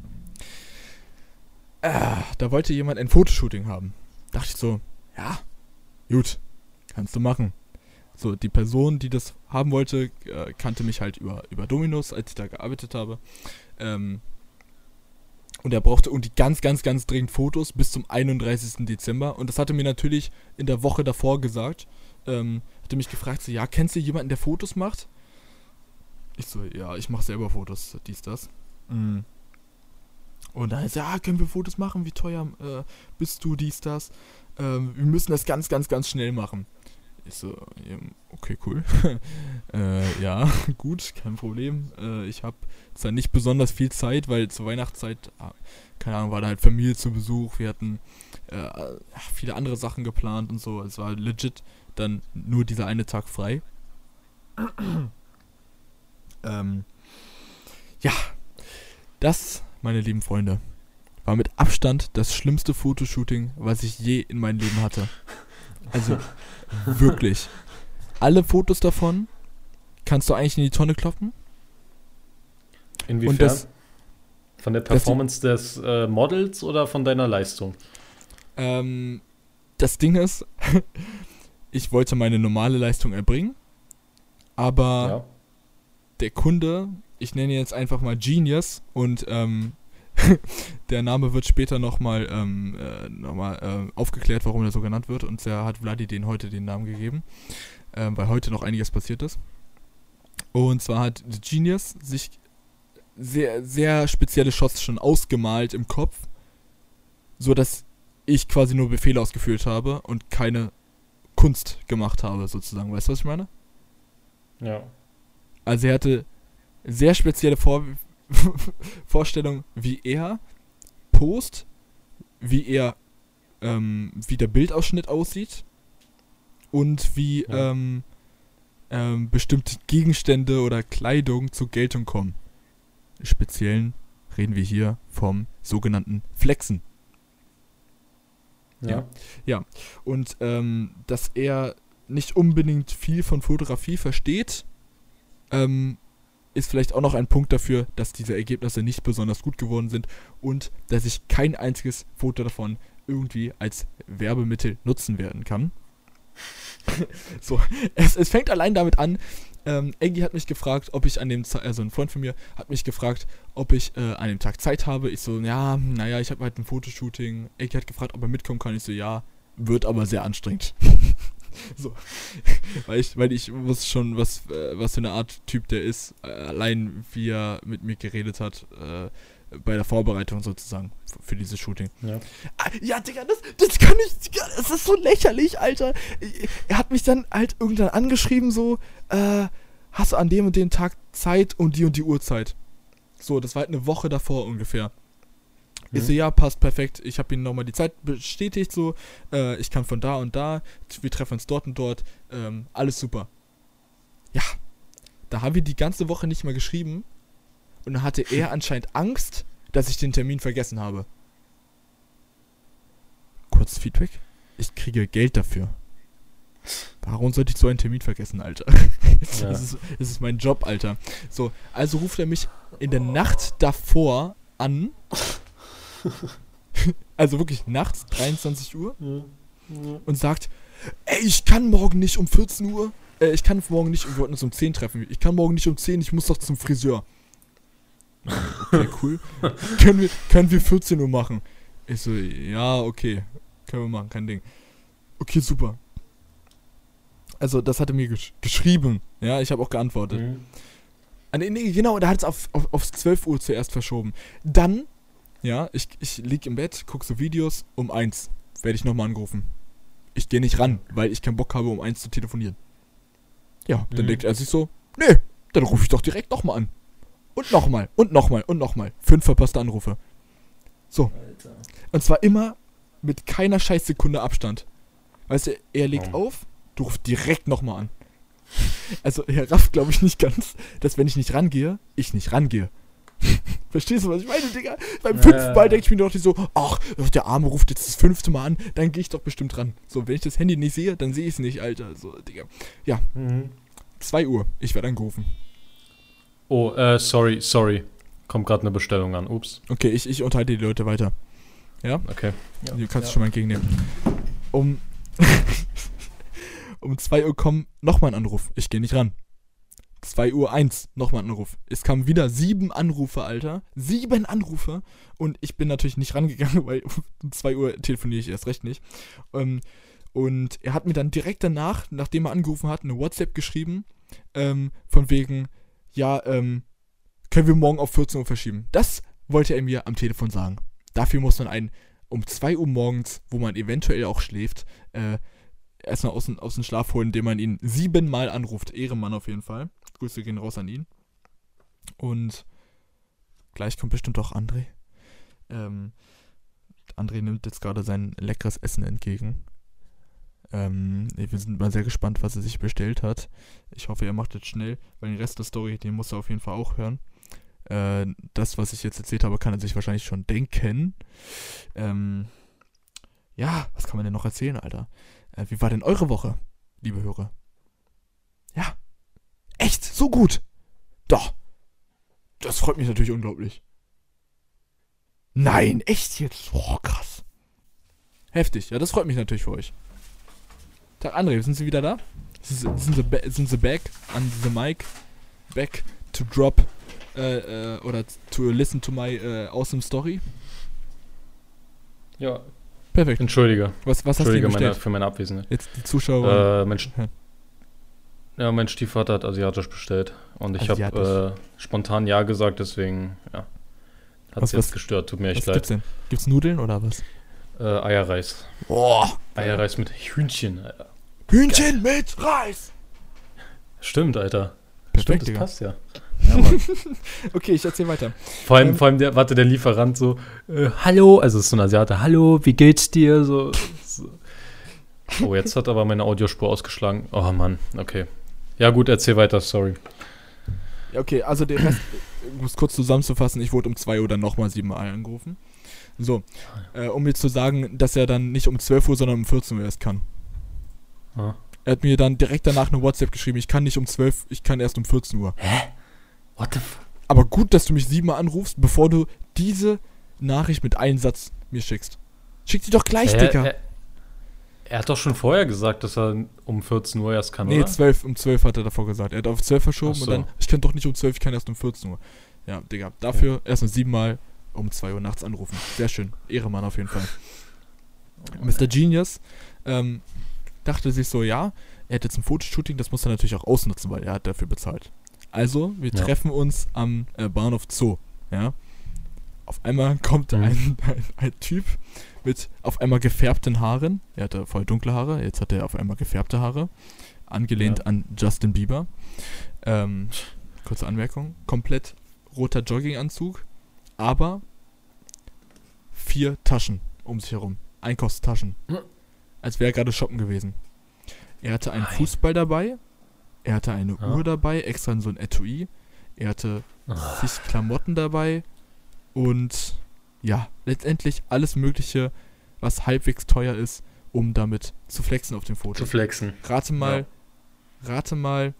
Äh, da wollte jemand ein Fotoshooting haben. Dachte ich so, ja, gut, kannst du machen. So, die Person, die das haben wollte, äh, kannte mich halt über, über Dominos, als ich da gearbeitet habe. Ähm, und er brauchte irgendwie ganz, ganz, ganz dringend Fotos bis zum 31. Dezember. Und das hatte mir natürlich in der Woche davor gesagt. Ähm, hatte mich gefragt, so, ja, kennst du jemanden, der Fotos macht? Ich so, ja, ich mache selber Fotos, dies, das. Mhm. Und dann ist ja, können wir Fotos machen? Wie teuer äh, bist du, dies, das? Ähm, wir müssen das ganz, ganz, ganz schnell machen. Ich so, okay, cool. äh, ja, gut, kein Problem. Äh, ich habe zwar nicht besonders viel Zeit, weil zur Weihnachtszeit, ah, keine Ahnung, war da halt Familie zu Besuch. Wir hatten äh, viele andere Sachen geplant und so. Es war legit dann nur dieser eine Tag frei. ähm, ja, das, meine lieben Freunde, war mit Abstand das schlimmste Fotoshooting, was ich je in meinem Leben hatte. Also wirklich. Alle Fotos davon kannst du eigentlich in die Tonne kloppen. Inwiefern? Das, von der Performance des äh, Models oder von deiner Leistung? Ähm, das Ding ist, ich wollte meine normale Leistung erbringen, aber ja. der Kunde, ich nenne ihn jetzt einfach mal Genius und ähm, der Name wird später nochmal ähm, äh, noch äh, aufgeklärt, warum er so genannt wird und der hat Vladi den heute den Namen gegeben, äh, weil heute noch einiges passiert ist. Und zwar hat Genius sich sehr, sehr spezielle Shots schon ausgemalt im Kopf, so dass ich quasi nur Befehle ausgeführt habe und keine Kunst gemacht habe, sozusagen. Weißt du, was ich meine? Ja. Also er hatte sehr spezielle Vor Vorstellungen, wie er post, wie er, ähm, wie der Bildausschnitt aussieht und wie Ja. ähm, ähm, bestimmte Gegenstände oder Kleidung zur Geltung kommen. Speziellen reden wir hier vom sogenannten Flexen. Ja. Und ähm, dass er nicht unbedingt viel von Fotografie versteht, ähm, ist vielleicht auch noch ein Punkt dafür, dass diese Ergebnisse nicht besonders gut geworden sind und dass ich kein einziges Foto davon irgendwie als Werbemittel nutzen werden kann. so, es, es fängt allein damit an, ähm, Eggy hat mich gefragt, ob ich an dem, Ze- also ein Freund von mir hat mich gefragt, ob ich äh, an dem Tag Zeit habe. Ich so, ja, naja, ich habe halt ein Fotoshooting. Eggy hat gefragt, ob er mitkommen kann. Ich so, ja, wird aber sehr anstrengend. so, weil ich, weil ich wusste schon, was, äh, was für eine Art Typ der ist, äh, allein wie er mit mir geredet hat, äh, bei der Vorbereitung sozusagen für dieses Shooting. Ja. Ah, Ja, Digga, das, das kann ich, Digga, das ist so lächerlich, Alter. Er hat mich dann halt irgendwann angeschrieben, so, äh, hast du an dem und dem Tag Zeit und die und die Uhrzeit. So, das war halt eine Woche davor ungefähr. Ich Mhm. so, ja, passt perfekt. Ich habe ihm nochmal die Zeit bestätigt, so, äh, ich kann von da und da, wir treffen uns dort und dort, ähm, alles super. Ja, da haben wir die ganze Woche nicht mehr geschrieben und dann hatte er anscheinend Angst, dass ich den Termin vergessen habe. Kurz Feedback. Ich kriege Geld dafür. Warum sollte ich so einen Termin vergessen, Alter? Ja. Das, ist, das ist mein Job, Alter. So, also ruft er mich in der Nacht davor an. also wirklich nachts, 23 Uhr, und sagt, ey, ich kann morgen nicht um 14 Uhr. Äh, ich kann morgen nicht, wir wollten uns um 10 treffen. Ich kann morgen nicht um 10, ich muss doch zum Friseur. Okay, cool. können, wir, können wir 14 Uhr machen? Ich so, ja, okay. Können wir machen, kein Ding. Okay, super. Also, das hat er mir gesch geschrieben. Ja, ich habe auch geantwortet. Mhm. Nee, genau, da hat es auf, auf, auf 12 Uhr zuerst verschoben. Dann, ja, ich, ich lieg im Bett, guck so Videos, um 1 werde ich nochmal angerufen. Ich gehe nicht ran, weil ich keinen Bock habe, um 1 zu telefonieren. Ja, dann Mhm. denkt er sich so, nee, dann rufe ich doch direkt nochmal an. Und nochmal, und nochmal, und nochmal. Fünf verpasste Anrufe. So. Und zwar immer mit keiner Scheißsekunde Abstand. Weißt du, er legt Oh. auf, du rufst direkt nochmal an. Also, er rafft, glaube ich, nicht ganz, dass wenn ich nicht rangehe, ich nicht rangehe. Verstehst du, was ich meine, Digga? Beim Ja, fünften ja, Mal ja. denke ich mir doch nicht so, ach, der Arme ruft jetzt das fünfte Mal an, dann gehe ich doch bestimmt ran. So, wenn ich das Handy nicht sehe, dann sehe ich es nicht, Alter. So, Digga. Mhm. 2 Uhr, ich werde angerufen. Oh, äh, sorry, sorry. Kommt gerade eine Bestellung an. Ups. Okay, ich, ich unterhalte die Leute weiter. Ja? Okay. Du kannst es schon mal entgegennehmen. Um, um 2 Uhr kommt nochmal ein Anruf. Ich gehe nicht ran. 2 Uhr 1, nochmal Anruf. Es kamen wieder sieben Anrufe, Alter. Sieben Anrufe. Und ich bin natürlich nicht rangegangen, weil um 2 Uhr telefoniere ich erst recht nicht. Ähm, und er hat mir dann direkt danach, nachdem er angerufen hat, eine WhatsApp geschrieben. Ähm, von wegen, ja, ähm, können wir morgen auf 14 Uhr verschieben. Das wollte er mir am Telefon sagen. Dafür muss man einen um 2 Uhr morgens, wo man eventuell auch schläft, äh, erstmal aus, aus dem Schlaf holen, indem man ihn siebenmal anruft. Ehrenmann auf jeden Fall. Grüße gehen raus an ihn. Und gleich kommt bestimmt auch André. Ähm, André nimmt jetzt gerade sein leckeres Essen entgegen. Ähm, wir sind mal sehr gespannt, was er sich bestellt hat. Ich hoffe, er macht es schnell, weil den Rest der Story, den muss er auf jeden Fall auch hören. Äh, das, was ich jetzt erzählt habe, kann er sich wahrscheinlich schon denken. Ähm, ja, was kann man denn noch erzählen, Alter? Äh, wie war denn eure Woche, liebe Hörer? Ja, echt, so gut. Doch. Das freut mich natürlich unglaublich. Nein, echt jetzt? Oh, krass. Heftig, ja, das freut mich natürlich für euch. Tag André, sind Sie wieder da? Sind, sind, Sie, sind Sie back on the mic? Back to drop äh, äh, oder to listen to my äh, awesome story? Ja, Perfekt. entschuldige. Was, was hast du denn Entschuldige meine, bestellt? für meine Abwesenheit. Jetzt die Zuschauer. Äh, Mensch. Ja. Mein Stiefvater hat asiatisch bestellt. Und ich habe äh, spontan Ja gesagt, deswegen, ja. Hat es jetzt gestört, tut mir echt was leid. Gibt's denn? Gibt's Nudeln oder was? Äh, Eierreis. Boah! Eierreis mit Hühnchen, Alter. Hühnchen Geil. mit Reis! Stimmt, Alter. Perfekt, Stimmt, das passt ja. ja okay, ich erzähl weiter. Vor allem, ähm, vor allem der, warte, der Lieferant so, äh, hallo, also es ist so ein Asiate, hallo, wie geht's dir? So, so. Oh, jetzt hat aber meine Audiospur ausgeschlagen. Oh Mann, okay. Ja gut, erzähl weiter, sorry. Ja, okay, also den Rest, um es kurz zusammenzufassen, ich wurde um 2 Uhr dann nochmal siebenmal angerufen. So, äh, um mir zu sagen, dass er dann nicht um 12 Uhr, sondern um 14 Uhr erst kann. Ah. Er hat mir dann direkt danach eine WhatsApp geschrieben, ich kann nicht um 12, ich kann erst um 14 Uhr. Hä? What the f Aber gut, dass du mich siebenmal anrufst, bevor du diese Nachricht mit einem Satz mir schickst. Schick sie doch gleich, äh, Dicker. Äh, er hat doch schon vorher gesagt, dass er um 14 Uhr erst kann, nee, oder? Nee, 12, um 12 hat er davor gesagt. Er hat auf 12 verschoben so. und dann, ich kann doch nicht um 12, ich kann erst um 14 Uhr. Ja, Digga, dafür ja. erst um siebenmal um 2 Uhr nachts anrufen. Sehr schön. Ehremann auf jeden Fall. Oh, Mr. Genius ähm, dachte sich so, ja, er hat jetzt ein Fotoshooting, das muss er natürlich auch ausnutzen, weil er hat dafür bezahlt. Also, wir ja. treffen uns am äh, Bahnhof Zoo, ja. Auf einmal kommt mhm. ein, ein, ein Typ mit auf einmal gefärbten Haaren. Er hatte voll dunkle Haare, jetzt hat er auf einmal gefärbte Haare. Angelehnt ja. an Justin Bieber. Ähm, kurze Anmerkung. Komplett roter Jogginganzug, aber vier Taschen um sich herum. Einkaufstaschen. Als wäre er gerade shoppen gewesen. Er hatte einen Nein. Fußball dabei. Er hatte eine ja. Uhr dabei, extra in so ein Etui. Er hatte sich Klamotten dabei. Und ja, letztendlich alles Mögliche, was halbwegs teuer ist, um damit zu flexen auf dem Foto. Zu flexen. Rate mal, ja. rate mal,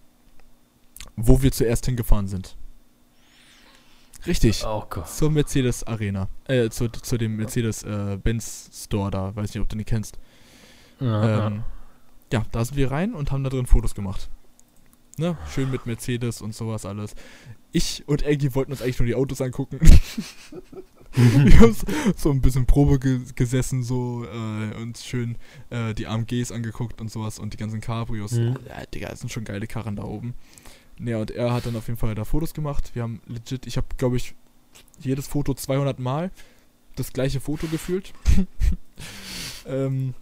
wo wir zuerst hingefahren sind. Richtig. Oh Gott. Zur Mercedes Arena. Äh, zu, zu dem Mercedes-Benz äh, Store da. Weiß nicht, ob du den kennst. Ja, ähm, ja, da sind wir rein und haben da drin Fotos gemacht. Ne? Schön mit Mercedes und sowas alles. Ich und Eggy wollten uns eigentlich nur die Autos angucken. wir haben so ein bisschen Probe ge gesessen, so äh, und schön äh, die AMGs angeguckt und sowas und die ganzen Cabrios. Mhm. Ja, Digga, das sind schon geile Karren da oben. Ja, und er hat dann auf jeden Fall da Fotos gemacht. Wir haben legit, ich habe, glaube ich, jedes Foto 200 Mal das gleiche Foto gefühlt. ähm,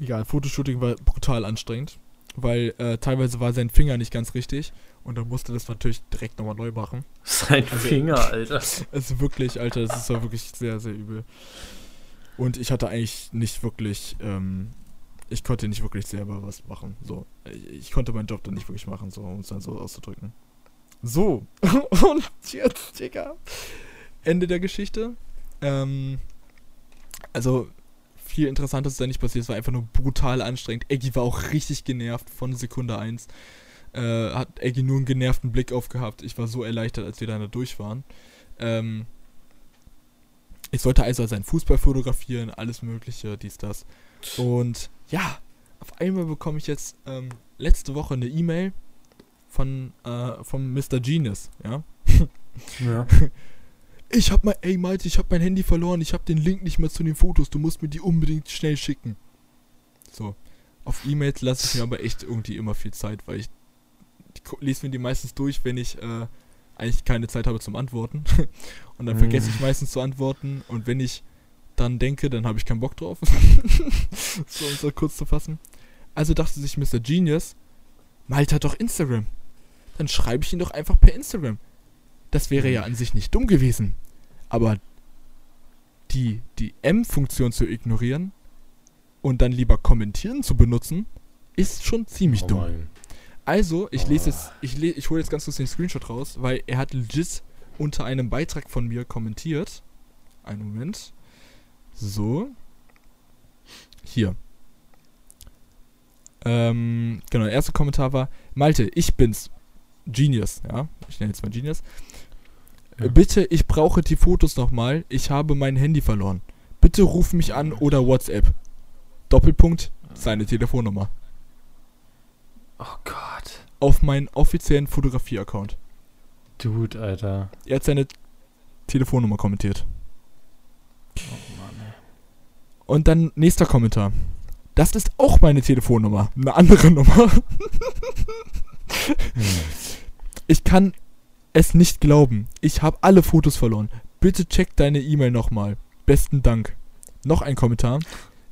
egal, Fotoshooting war brutal anstrengend, weil äh, teilweise war sein Finger nicht ganz richtig und dann musste das natürlich direkt nochmal neu machen. Sein also, Finger, Alter. Es ist wirklich, Alter, es ist wirklich sehr, sehr übel. Und ich hatte eigentlich nicht wirklich, ähm, ich konnte nicht wirklich selber was machen. So, ich konnte meinen Job dann nicht wirklich machen, so, um es dann so auszudrücken. So, und jetzt, Digga, Ende der Geschichte. Ähm, also, viel Interessantes ist da nicht passiert. Es war einfach nur brutal anstrengend. Eggy war auch richtig genervt von Sekunde 1 äh, hat Eggy nur einen genervten Blick aufgehabt. Ich war so erleichtert, als wir da durch waren. Ähm, ich sollte also seinen Fußball fotografieren, alles Mögliche, dies, das. Und ja, auf einmal bekomme ich jetzt ähm, letzte Woche eine E-Mail von äh, vom Mr. Genius, ja. Ja. Ich hab mein, ey Malte, ich hab mein Handy verloren, ich hab den Link nicht mehr zu den Fotos, du musst mir die unbedingt schnell schicken. So. Auf E-Mails lasse ich mir aber echt irgendwie immer viel Zeit, weil ich lese mir die meistens durch, wenn ich äh, eigentlich keine Zeit habe zum Antworten. und dann vergesse ich mhm. meistens zu antworten. Und wenn ich dann denke, dann habe ich keinen Bock drauf. so, um so kurz zu fassen. Also dachte sich Mr. Genius, Malte hat doch Instagram. Dann schreibe ich ihn doch einfach per Instagram. Das wäre ja an sich nicht dumm gewesen. Aber die, die M-Funktion zu ignorieren und dann lieber kommentieren zu benutzen, ist schon ziemlich oh dumm. Mein. Also, ich lese jetzt, ich, le ich hole jetzt ganz kurz den Screenshot raus, weil er hat legit unter einem Beitrag von mir kommentiert. Einen Moment. So. Hier. Ähm, genau, der erste Kommentar war, Malte, ich bin's. Genius, ja. Ich nenne jetzt mal Genius. Ja. Bitte, ich brauche die Fotos nochmal. Ich habe mein Handy verloren. Bitte ruf mich an oder WhatsApp. Doppelpunkt, seine Telefonnummer. Oh Gott. Auf meinen offiziellen Fotografie-Account. Dude, Alter. Er hat seine Telefonnummer kommentiert. Oh Mann, ey. Und dann nächster Kommentar. Das ist auch meine Telefonnummer. Eine andere Nummer. Ich kann es nicht glauben. Ich habe alle Fotos verloren. Bitte check deine E-Mail nochmal. Besten Dank. Noch ein Kommentar.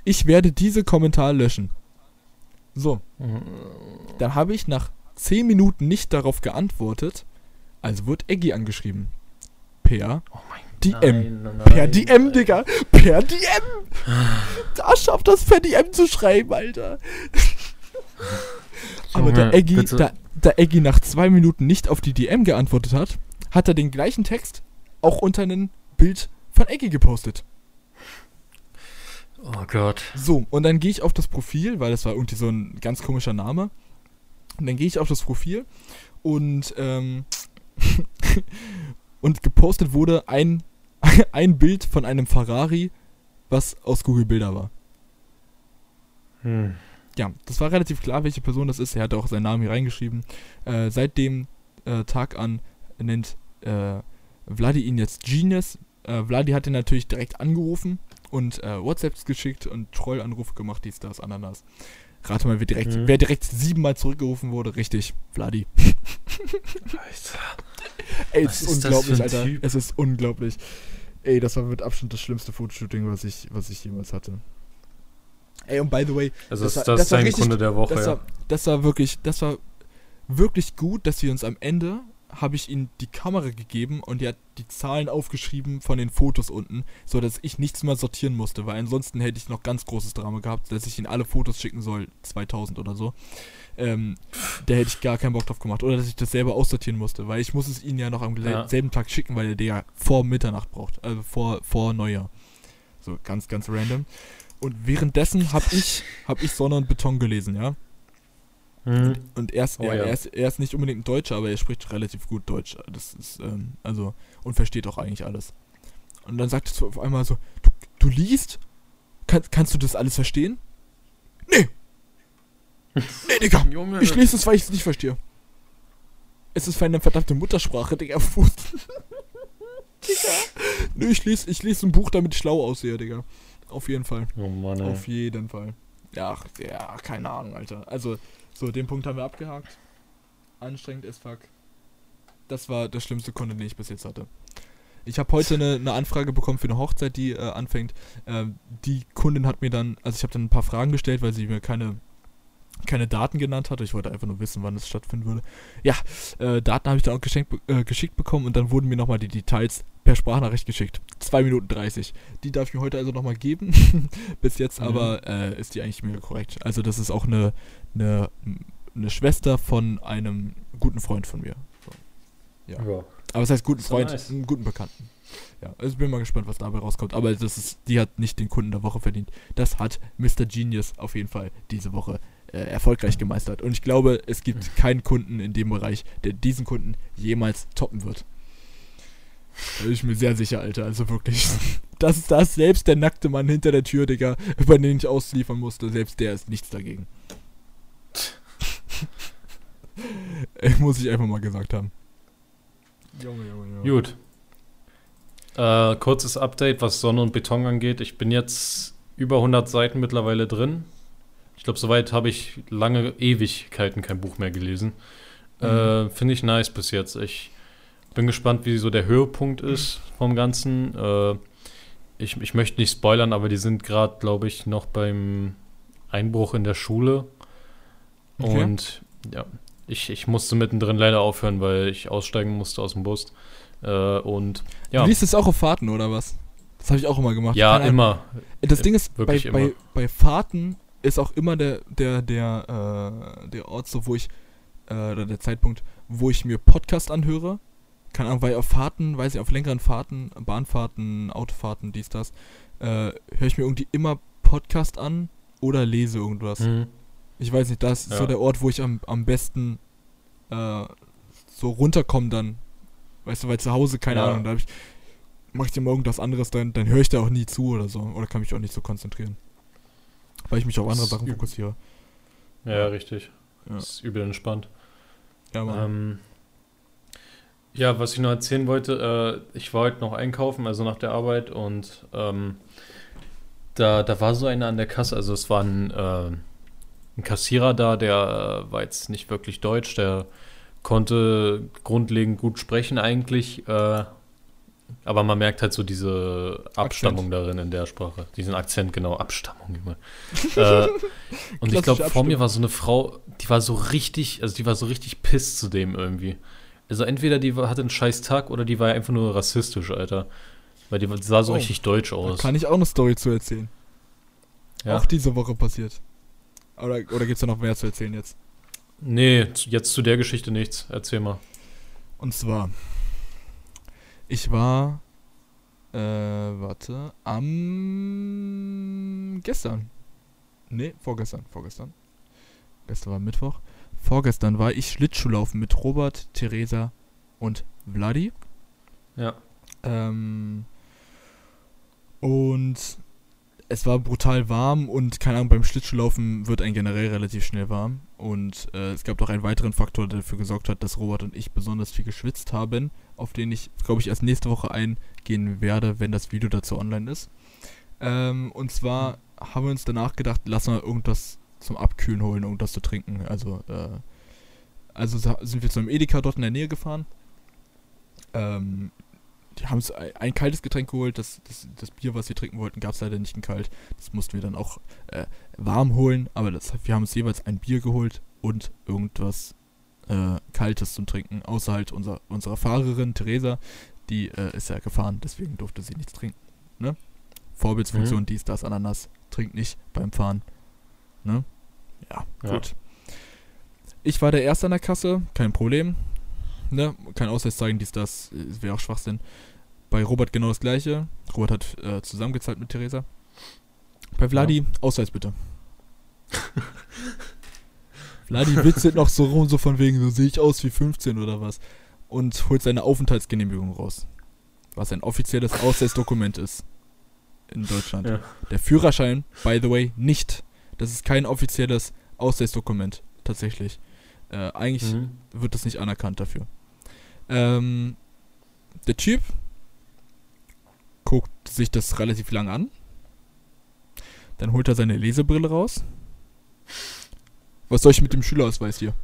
Ich werde diese Kommentar löschen. So. Dann habe ich nach 10 Minuten nicht darauf geantwortet. Also wird Eggy angeschrieben. Per Oh DM. Nein, nein, Per nein. DM, Digga. Per DM. Da schafft das per DM zu schreiben, Alter. Aber der Eggy, da, da Eggy nach zwei Minuten nicht auf die DM geantwortet hat, hat er den gleichen Text auch unter ein Bild von Eggy gepostet. Oh Gott. So, und dann gehe ich auf das Profil, weil das war irgendwie so ein ganz komischer Name. Und dann gehe ich auf das Profil und, ähm, und gepostet wurde ein, ein Bild von einem Ferrari, was aus Google Bilder war. Hm. Ja, das war relativ klar, welche Person das ist. Er hat auch seinen Namen hier reingeschrieben. Äh, seit dem äh, Tag an nennt äh, Vladi ihn jetzt Genius. Äh, Vladi hat ihn natürlich direkt angerufen und äh, WhatsApps geschickt und Trollanrufe gemacht, dies, das, Ananas. Rate mal, wer direkt, Mhm. wer direkt siebenmal zurückgerufen wurde. Richtig, Vladi. Alter. Ey, es ist ist unglaublich, Alter. Typ? Es ist unglaublich. Ey, das war mit Abstand das schlimmste Fotoshooting, was ich, was ich jemals hatte. Ey, und by the way, Also Das das, war- das, ist dein richtig- Kunde der Woche, das ja. war, das war wirklich, das war wirklich gut, dass wir uns am Ende habe ich ihm die Kamera gegeben und er hat die Zahlen aufgeschrieben von den Fotos unten, so dass ich nichts mehr sortieren musste, weil ansonsten hätte ich noch ganz großes Drama gehabt, dass ich ihm alle Fotos schicken soll, 2000 oder so. Ähm, da hätte ich gar keinen Bock drauf gemacht oder dass ich das selber aussortieren musste, weil ich muss es ihnen ja noch am Ja. selben Tag schicken, weil er der ja vor Mitternacht braucht, also vor vor Neujahr. So ganz ganz random. Und währenddessen habe ich habe ich Sonne und Beton gelesen, ja. Mhm. Und er ist, Oh er, ja. er, ist, er ist nicht unbedingt ein Deutscher, aber er spricht relativ gut Deutsch. Das ist, ähm, also, und versteht auch eigentlich alles. Und dann sagt er so auf einmal so, du, du liest? Kann, kannst du das alles verstehen? Nee! Nee, Digga! Ich lese es, weil ich es nicht verstehe. Es ist eine verdammte Muttersprache, Digga. Digga. Nö, ich lese ich les ein Buch, damit ich schlau aussehe, Digga. Auf jeden Fall. Oh Mann, ey. Auf jeden Fall. Ja, ach, ja, keine Ahnung, Alter. Also, so, den Punkt haben wir abgehakt. Anstrengend as fuck. Das war der schlimmste Kunde, den ich bis jetzt hatte. Ich habe heute eine, eine Anfrage bekommen für eine Hochzeit, die äh, anfängt. Ähm, die Kundin hat mir dann, also ich habe dann ein paar Fragen gestellt, weil sie mir keine, keine Daten genannt hatte. Ich wollte einfach nur wissen, wann es stattfinden würde. Ja, äh, Daten habe ich dann auch geschenkt, äh, geschickt bekommen und dann wurden mir nochmal die Details per Sprachnachricht geschickt. 2 Minuten 30. Die darf ich mir heute also nochmal geben. Bis jetzt Mhm. aber äh, ist die eigentlich mega korrekt. Also das ist auch eine, eine, eine Schwester von einem guten Freund von mir. So. Ja. Ja. Aber es heißt guten Ist doch Freund, nice. einen guten Bekannten. Ja, also ich bin mal gespannt, was dabei rauskommt. Aber das ist, die hat nicht den Kunden der Woche verdient. Das hat Mr. Genius auf jeden Fall diese Woche äh, erfolgreich gemeistert. Und ich glaube, es gibt keinen Kunden in dem Bereich, der diesen Kunden jemals toppen wird. Da bin ich mir sehr sicher, Alter. Also wirklich. Das ist das, selbst der nackte Mann hinter der Tür, Digga, über den ich ausliefern musste, selbst der ist nichts dagegen. Ey, Muss ich einfach mal gesagt haben. Junge, Junge, Junge. Gut. Äh, kurzes Update, was Sonne und Beton angeht. Ich bin jetzt über 100 Seiten mittlerweile drin. Ich glaube, soweit habe ich lange Ewigkeiten kein Buch mehr gelesen. Äh, Finde ich nice bis jetzt. Ich bin gespannt, wie so der Höhepunkt ist vom Ganzen. Äh, ich, ich möchte nicht spoilern, aber die sind gerade, glaube ich, noch beim Einbruch in der Schule. Okay. Und ja, ich, ich musste mittendrin leider aufhören, weil ich aussteigen musste aus dem Bus. Äh, und ja, Du liest es auch auf Fahrten, oder was? Das habe ich auch immer gemacht. ja, Keine Ahnung. immer. Das Ding ist, bei, Wirklich bei, immer. bei Fahrten ist auch immer der, der, der, äh, der Ort, so wo ich, äh, oder der Zeitpunkt, wo ich mir Podcast anhöre. Keine Ahnung, weil auf Fahrten, weiß ich, auf längeren Fahrten, Bahnfahrten, Autofahrten, dies, das, äh, höre ich mir irgendwie immer Podcast an oder lese irgendwas. Mhm. Ich weiß nicht, das ist so Ja. der Ort, wo ich am, am besten äh, so runterkomme dann. Weißt du, weil zu Hause, keine Ja. Ahnung, da hab ich, mach ich dir mal irgendwas anderes, dann, dann höre ich da auch nie zu oder so. Oder kann mich auch nicht so konzentrieren. Weil ich mich auf andere Sachen üb- fokussiere. Ja, richtig. Ja. Das ist übel entspannt. Ja, Mann. Ähm, ja, was ich noch erzählen wollte, äh, ich war heute noch einkaufen, also nach der Arbeit und ähm, da, da war so einer an der Kasse, also es war ein, äh, ein Kassierer da, der äh, war jetzt nicht wirklich deutsch, der konnte grundlegend gut sprechen eigentlich, äh, aber man merkt halt so diese Abstammung Akzent. darin in der Sprache. Diesen Akzent, genau, Abstammung immer. äh, und ich glaube, vor mir war so eine Frau, die war so richtig, also die war so richtig piss zu dem irgendwie. Also entweder die hatte einen scheiß Tag oder die war einfach nur rassistisch, Alter. Weil die sah so oh, richtig deutsch aus. kann ich auch eine Story zu erzählen. Ja. Auch diese Woche passiert. Oder, oder gibt es da noch mehr zu erzählen jetzt? Nee, jetzt zu der Geschichte nichts. Erzähl mal. Und zwar, ich war, äh, warte, am gestern. Nee, vorgestern, vorgestern. Gestern war Mittwoch. Vorgestern war ich Schlittschuhlaufen mit Robert, Theresa und Vladi. Ja. Ähm, und es war brutal warm und keine Ahnung, beim Schlittschuhlaufen wird ein generell relativ schnell warm. Und äh, es gab auch einen weiteren Faktor, der dafür gesorgt hat, dass Robert und ich besonders viel geschwitzt haben, auf den ich, glaube ich, erst nächste Woche eingehen werde, wenn das Video dazu online ist. Ähm, und zwar haben wir uns danach gedacht, lass mal irgendwas zum Abkühlen holen, irgendwas zu trinken. Also, äh, also sind wir zu einem Edeka dort in der Nähe gefahren. Ähm, die haben uns ein kaltes Getränk geholt. Das, das, das Bier, was wir trinken wollten, gab es leider nicht in kalt. Das mussten wir dann auch äh, warm holen. Aber das, wir haben uns jeweils ein Bier geholt und irgendwas äh, Kaltes zum Trinken. Außer halt unser, unserer Fahrerin Theresa. Die äh, ist ja gefahren, deswegen durfte sie nichts trinken. Ne? Vorbildsfunktion, mhm. dies, das, Ananas. Trinkt nicht beim Fahren. Ne? Ja, ja, gut. Ich war der Erste an der Kasse, kein Problem. Ne? Kein Ausweis zeigen, dies, das, wäre auch Schwachsinn. Bei Robert genau das gleiche. Robert hat äh, zusammengezahlt mit Theresa. Bei Vladi, ja. Ausweis bitte. Vladi witzelt noch so rum, so von wegen, so sehe ich aus wie 15 oder was. Und holt seine Aufenthaltsgenehmigung raus. Was ein offizielles Ausweisdokument ist. In Deutschland. Ja. Der Führerschein, by the way, nicht. Das ist kein offizielles Ausweisdokument. Tatsächlich. Äh, eigentlich mhm. wird das nicht anerkannt dafür. Ähm, der Typ guckt sich das relativ lang an. Dann holt er seine Lesebrille raus. Was soll ich mit dem Schülerausweis hier?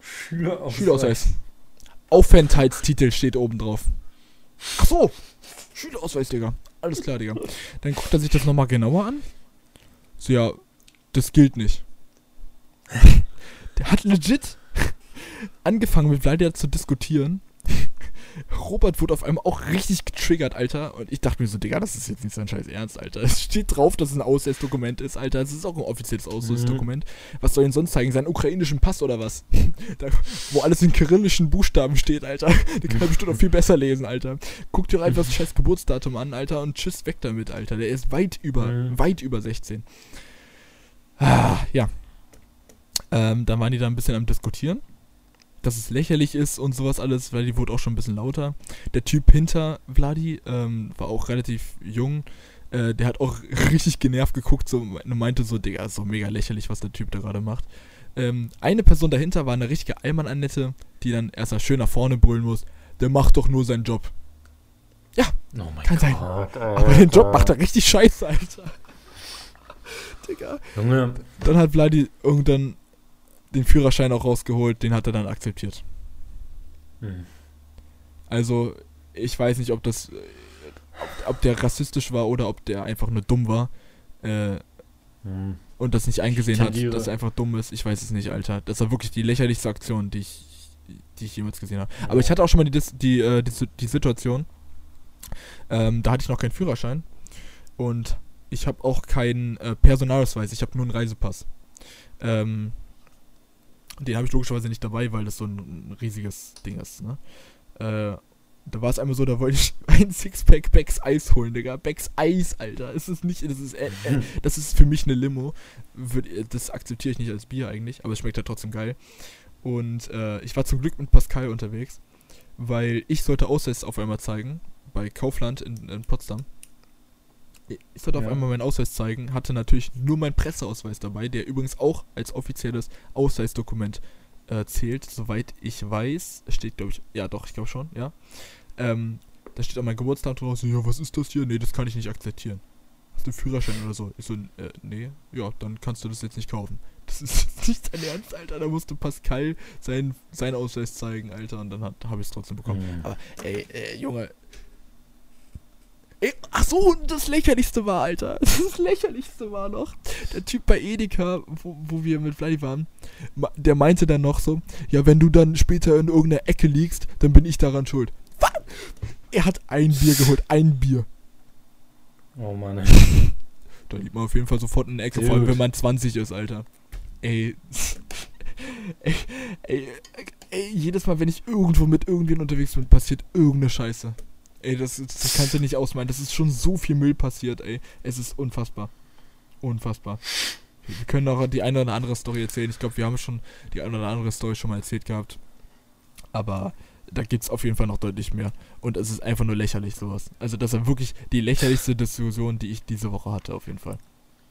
Schülerausweis. Schülerausweis. Aufenthaltstitel steht oben drauf. Ach so. Schülerausweis, Digga. Alles klar, Digga. Dann guckt er sich das nochmal genauer an. So, ja, das gilt nicht. Der hat legit angefangen mit Vladia zu diskutieren. Robert wurde auf einmal auch richtig getriggert, Alter. Und ich dachte mir so, Digga, das ist jetzt nicht sein scheiß Ernst, Alter. Es steht drauf, dass es ein Ausweisdokument ist, Alter. Es ist auch ein offizielles Ausweisdokument. Mhm. Was soll ihn sonst zeigen? Seinen ukrainischen Pass oder was? da, wo alles in kyrillischen Buchstaben steht, Alter. Den kann er bestimmt auch viel besser lesen, Alter. Guck dir einfach das scheiß Geburtsdatum an, Alter, und tschüss weg damit, Alter. Der ist weit über, mhm. weit über 16. Ah, ja. Ähm, dann waren die da ein bisschen am Diskutieren dass es lächerlich ist und sowas alles, weil die wurde auch schon ein bisschen lauter. Der Typ hinter Vladi ähm, war auch relativ jung. Äh, der hat auch richtig genervt geguckt so, und meinte so, Digga, ist doch mega lächerlich, was der Typ da gerade macht. Ähm, eine Person dahinter war eine richtige Allmann-Annette, die dann erstmal schön nach vorne brüllen muss, der macht doch nur seinen Job. Ja, oh kann Gott, sein. Alter. Aber den Job macht er richtig scheiße, Alter. Digga. Junge. Dann hat Vladi irgendwann den Führerschein auch rausgeholt, den hat er dann akzeptiert. Hm. Also, ich weiß nicht, ob das, ob, ob, der rassistisch war oder ob der einfach nur dumm war. Äh, hm. Und das nicht eingesehen hat, dass er einfach dumm ist. Ich weiß es nicht, Alter. Das war wirklich die lächerlichste Aktion, die ich, die ich jemals gesehen habe. Ja. Aber ich hatte auch schon mal die, die, äh, die, die Situation, ähm, da hatte ich noch keinen Führerschein. Und ich habe auch keinen äh, Personalausweis, ich habe nur einen Reisepass. Ähm, den habe ich logischerweise nicht dabei, weil das so ein riesiges Ding ist, ne? Äh, da war es einmal so, da wollte ich ein Sixpack Becks Eis holen, Digga. Becks Eis, Alter. Es ist nicht, das ist, äh, äh, das ist für mich eine Limo. das akzeptiere ich nicht als Bier eigentlich, aber es schmeckt halt trotzdem geil. Und äh, ich war zum Glück mit Pascal unterwegs, weil ich sollte Ausweis auf einmal zeigen bei Kaufland in, in Potsdam. Ich sollte ja. auf einmal meinen Ausweis zeigen, hatte natürlich nur meinen Presseausweis dabei, der übrigens auch als offizielles Ausweisdokument äh, zählt, soweit ich weiß. Steht, glaube ich, ja doch, ich glaube schon, ja. Ähm, da steht auch mein Geburtstag drauf, so, ja, was ist das hier? Nee, das kann ich nicht akzeptieren. hast du einen Führerschein oder so? Ich so, äh, nee, ja, dann kannst du das jetzt nicht kaufen. Das ist nicht dein Ernst, Alter. Da musste Pascal seinen, seinen Ausweis zeigen, Alter, und dann habe ich es trotzdem bekommen. Mhm. Aber, ey, ey, Junge. Ey, ach so, und das Lächerlichste war, Alter. Das Lächerlichste war noch, der Typ bei Edeka, wo, wo wir mit Vladi waren, der meinte dann noch so, ja, wenn du dann später in irgendeiner Ecke liegst, dann bin ich daran schuld. Was? Er hat ein Bier geholt, ein Bier. Oh Mann. ey. Da liegt man auf jeden Fall sofort in der Ecke, vor allem wenn man 20 ist, Alter. Ey. ey, ey, ey, jedes Mal, wenn ich irgendwo mit irgendjemandem unterwegs bin, passiert irgendeine Scheiße. Ey, das, das kannst du nicht ausmalen. Das ist schon so viel Müll passiert, ey. Es ist unfassbar. Unfassbar. Wir können auch die eine oder andere Story erzählen. Ich glaube, wir haben schon die eine oder andere Story schon mal erzählt gehabt. Aber da gibt's auf jeden Fall noch deutlich mehr. Und es ist einfach nur lächerlich, sowas. Also, das war wirklich die lächerlichste Diskussion, die ich diese Woche hatte, auf jeden Fall.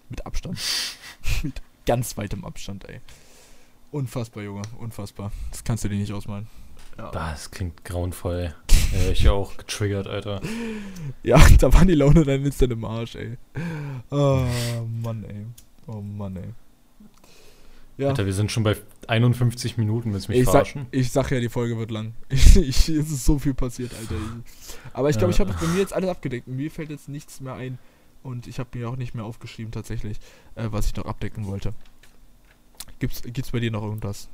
Mit Abstand. Mit ganz weitem Abstand, ey. Unfassbar, Junge. Unfassbar. Das kannst du dir nicht ausmalen. Ja. Das klingt grauenvoll. Ey. Ja, ich auch getriggert, Alter. Ja, da war die Laune dann instant im Arsch, ey. Oh, Mann, ey. Oh, Mann, ey. Ja, Alter, wir sind schon bei 51 Minuten, willst du mich ich sag, verarschen? ich sag ja, die Folge wird lang. Ich, ich, es ist so viel passiert, Alter. Aber ich glaube, ich Ja. habe bei mir jetzt alles abgedeckt. Mir fällt jetzt nichts mehr ein. Und ich habe mir auch nicht mehr aufgeschrieben, tatsächlich, äh, was ich noch abdecken wollte. Gibt's, gibt's bei dir noch irgendwas?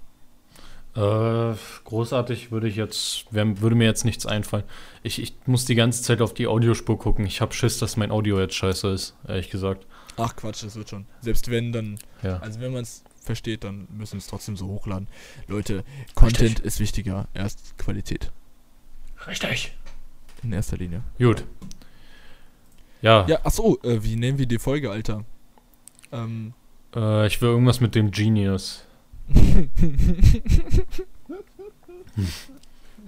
Äh, großartig würde ich jetzt, würde mir jetzt nichts einfallen. Ich, ich muss die ganze Zeit auf die Audiospur gucken. Ich hab Schiss, dass mein Audio jetzt scheiße ist, ehrlich gesagt. Ach Quatsch, das wird schon. Selbst wenn, dann. Ja. Also wenn man es versteht, dann müssen wir es trotzdem so hochladen. Leute, Content ist wichtiger. Erst Qualität. Richtig. In erster Linie. Gut. Ja, Ja, ach so, äh, wie nennen wir die Folge, Alter? Ähm. Äh, ich will irgendwas mit dem Genius.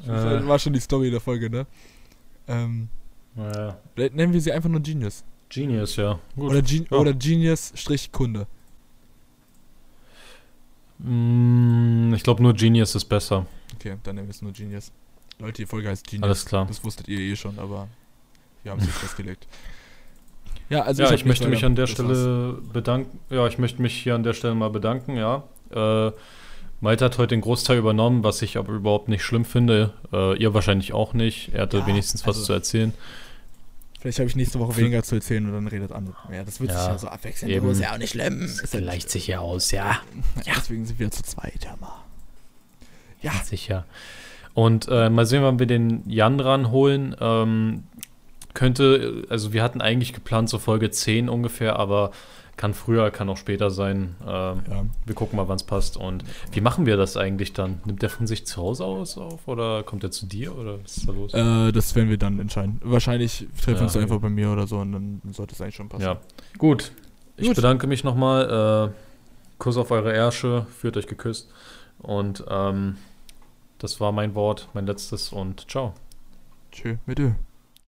Das Äh, war schon die Story der Folge, ne? Ähm. naja. Nennen wir sie einfach nur Genius. Genius, ja. Gut. Oder, Gen Ja. oder Genius-Kunde. Mm, ich glaube nur Genius ist besser. Okay, dann nennen wir es nur Genius. Leute, die Folge heißt Genius. Alles klar. Das wusstet ihr eh schon, aber wir haben es nicht festgelegt. Ja, also ja, hab ich, möchte mich an der. Stelle bedanken. Ja, ich möchte mich hier an der Stelle mal bedanken, ja. Äh, Malte hat heute den Großteil übernommen, was ich aber überhaupt nicht schlimm finde. Äh, ihr wahrscheinlich auch nicht. Er hatte Ja, wenigstens was also- zu erzählen. Vielleicht habe ich nächste Woche weniger zu erzählen und dann redet Anne. Ja, das wird Ja, sich ja so abwechseln. eben. Ist ja auch nicht schlimm. Ist ja- sich ja aus, ja. Ja. Deswegen sind wir zu zweit, ja mal. Ja, Sicher. Und äh, mal sehen, wann wir den Jan ranholen. Ähm, könnte, also wir hatten eigentlich geplant so Folge 10 ungefähr, aber kann früher, kann auch später sein. Ähm, ja. Wir gucken mal, wann es passt. Und wie machen wir das eigentlich dann? Nimmt der von sich zu Hause aus auf oder kommt er zu dir oder was ist da los? Äh, das werden wir dann entscheiden. Wahrscheinlich treffen wir Ja, uns einfach bei mir oder so und dann sollte es eigentlich schon passen. ja, gut. Ich Gut. bedanke mich nochmal. Äh, Kuss auf eure Ärsche, führt euch geküsst. Und ähm, das war mein Wort, mein letztes und ciao. Tschö, mit Ö.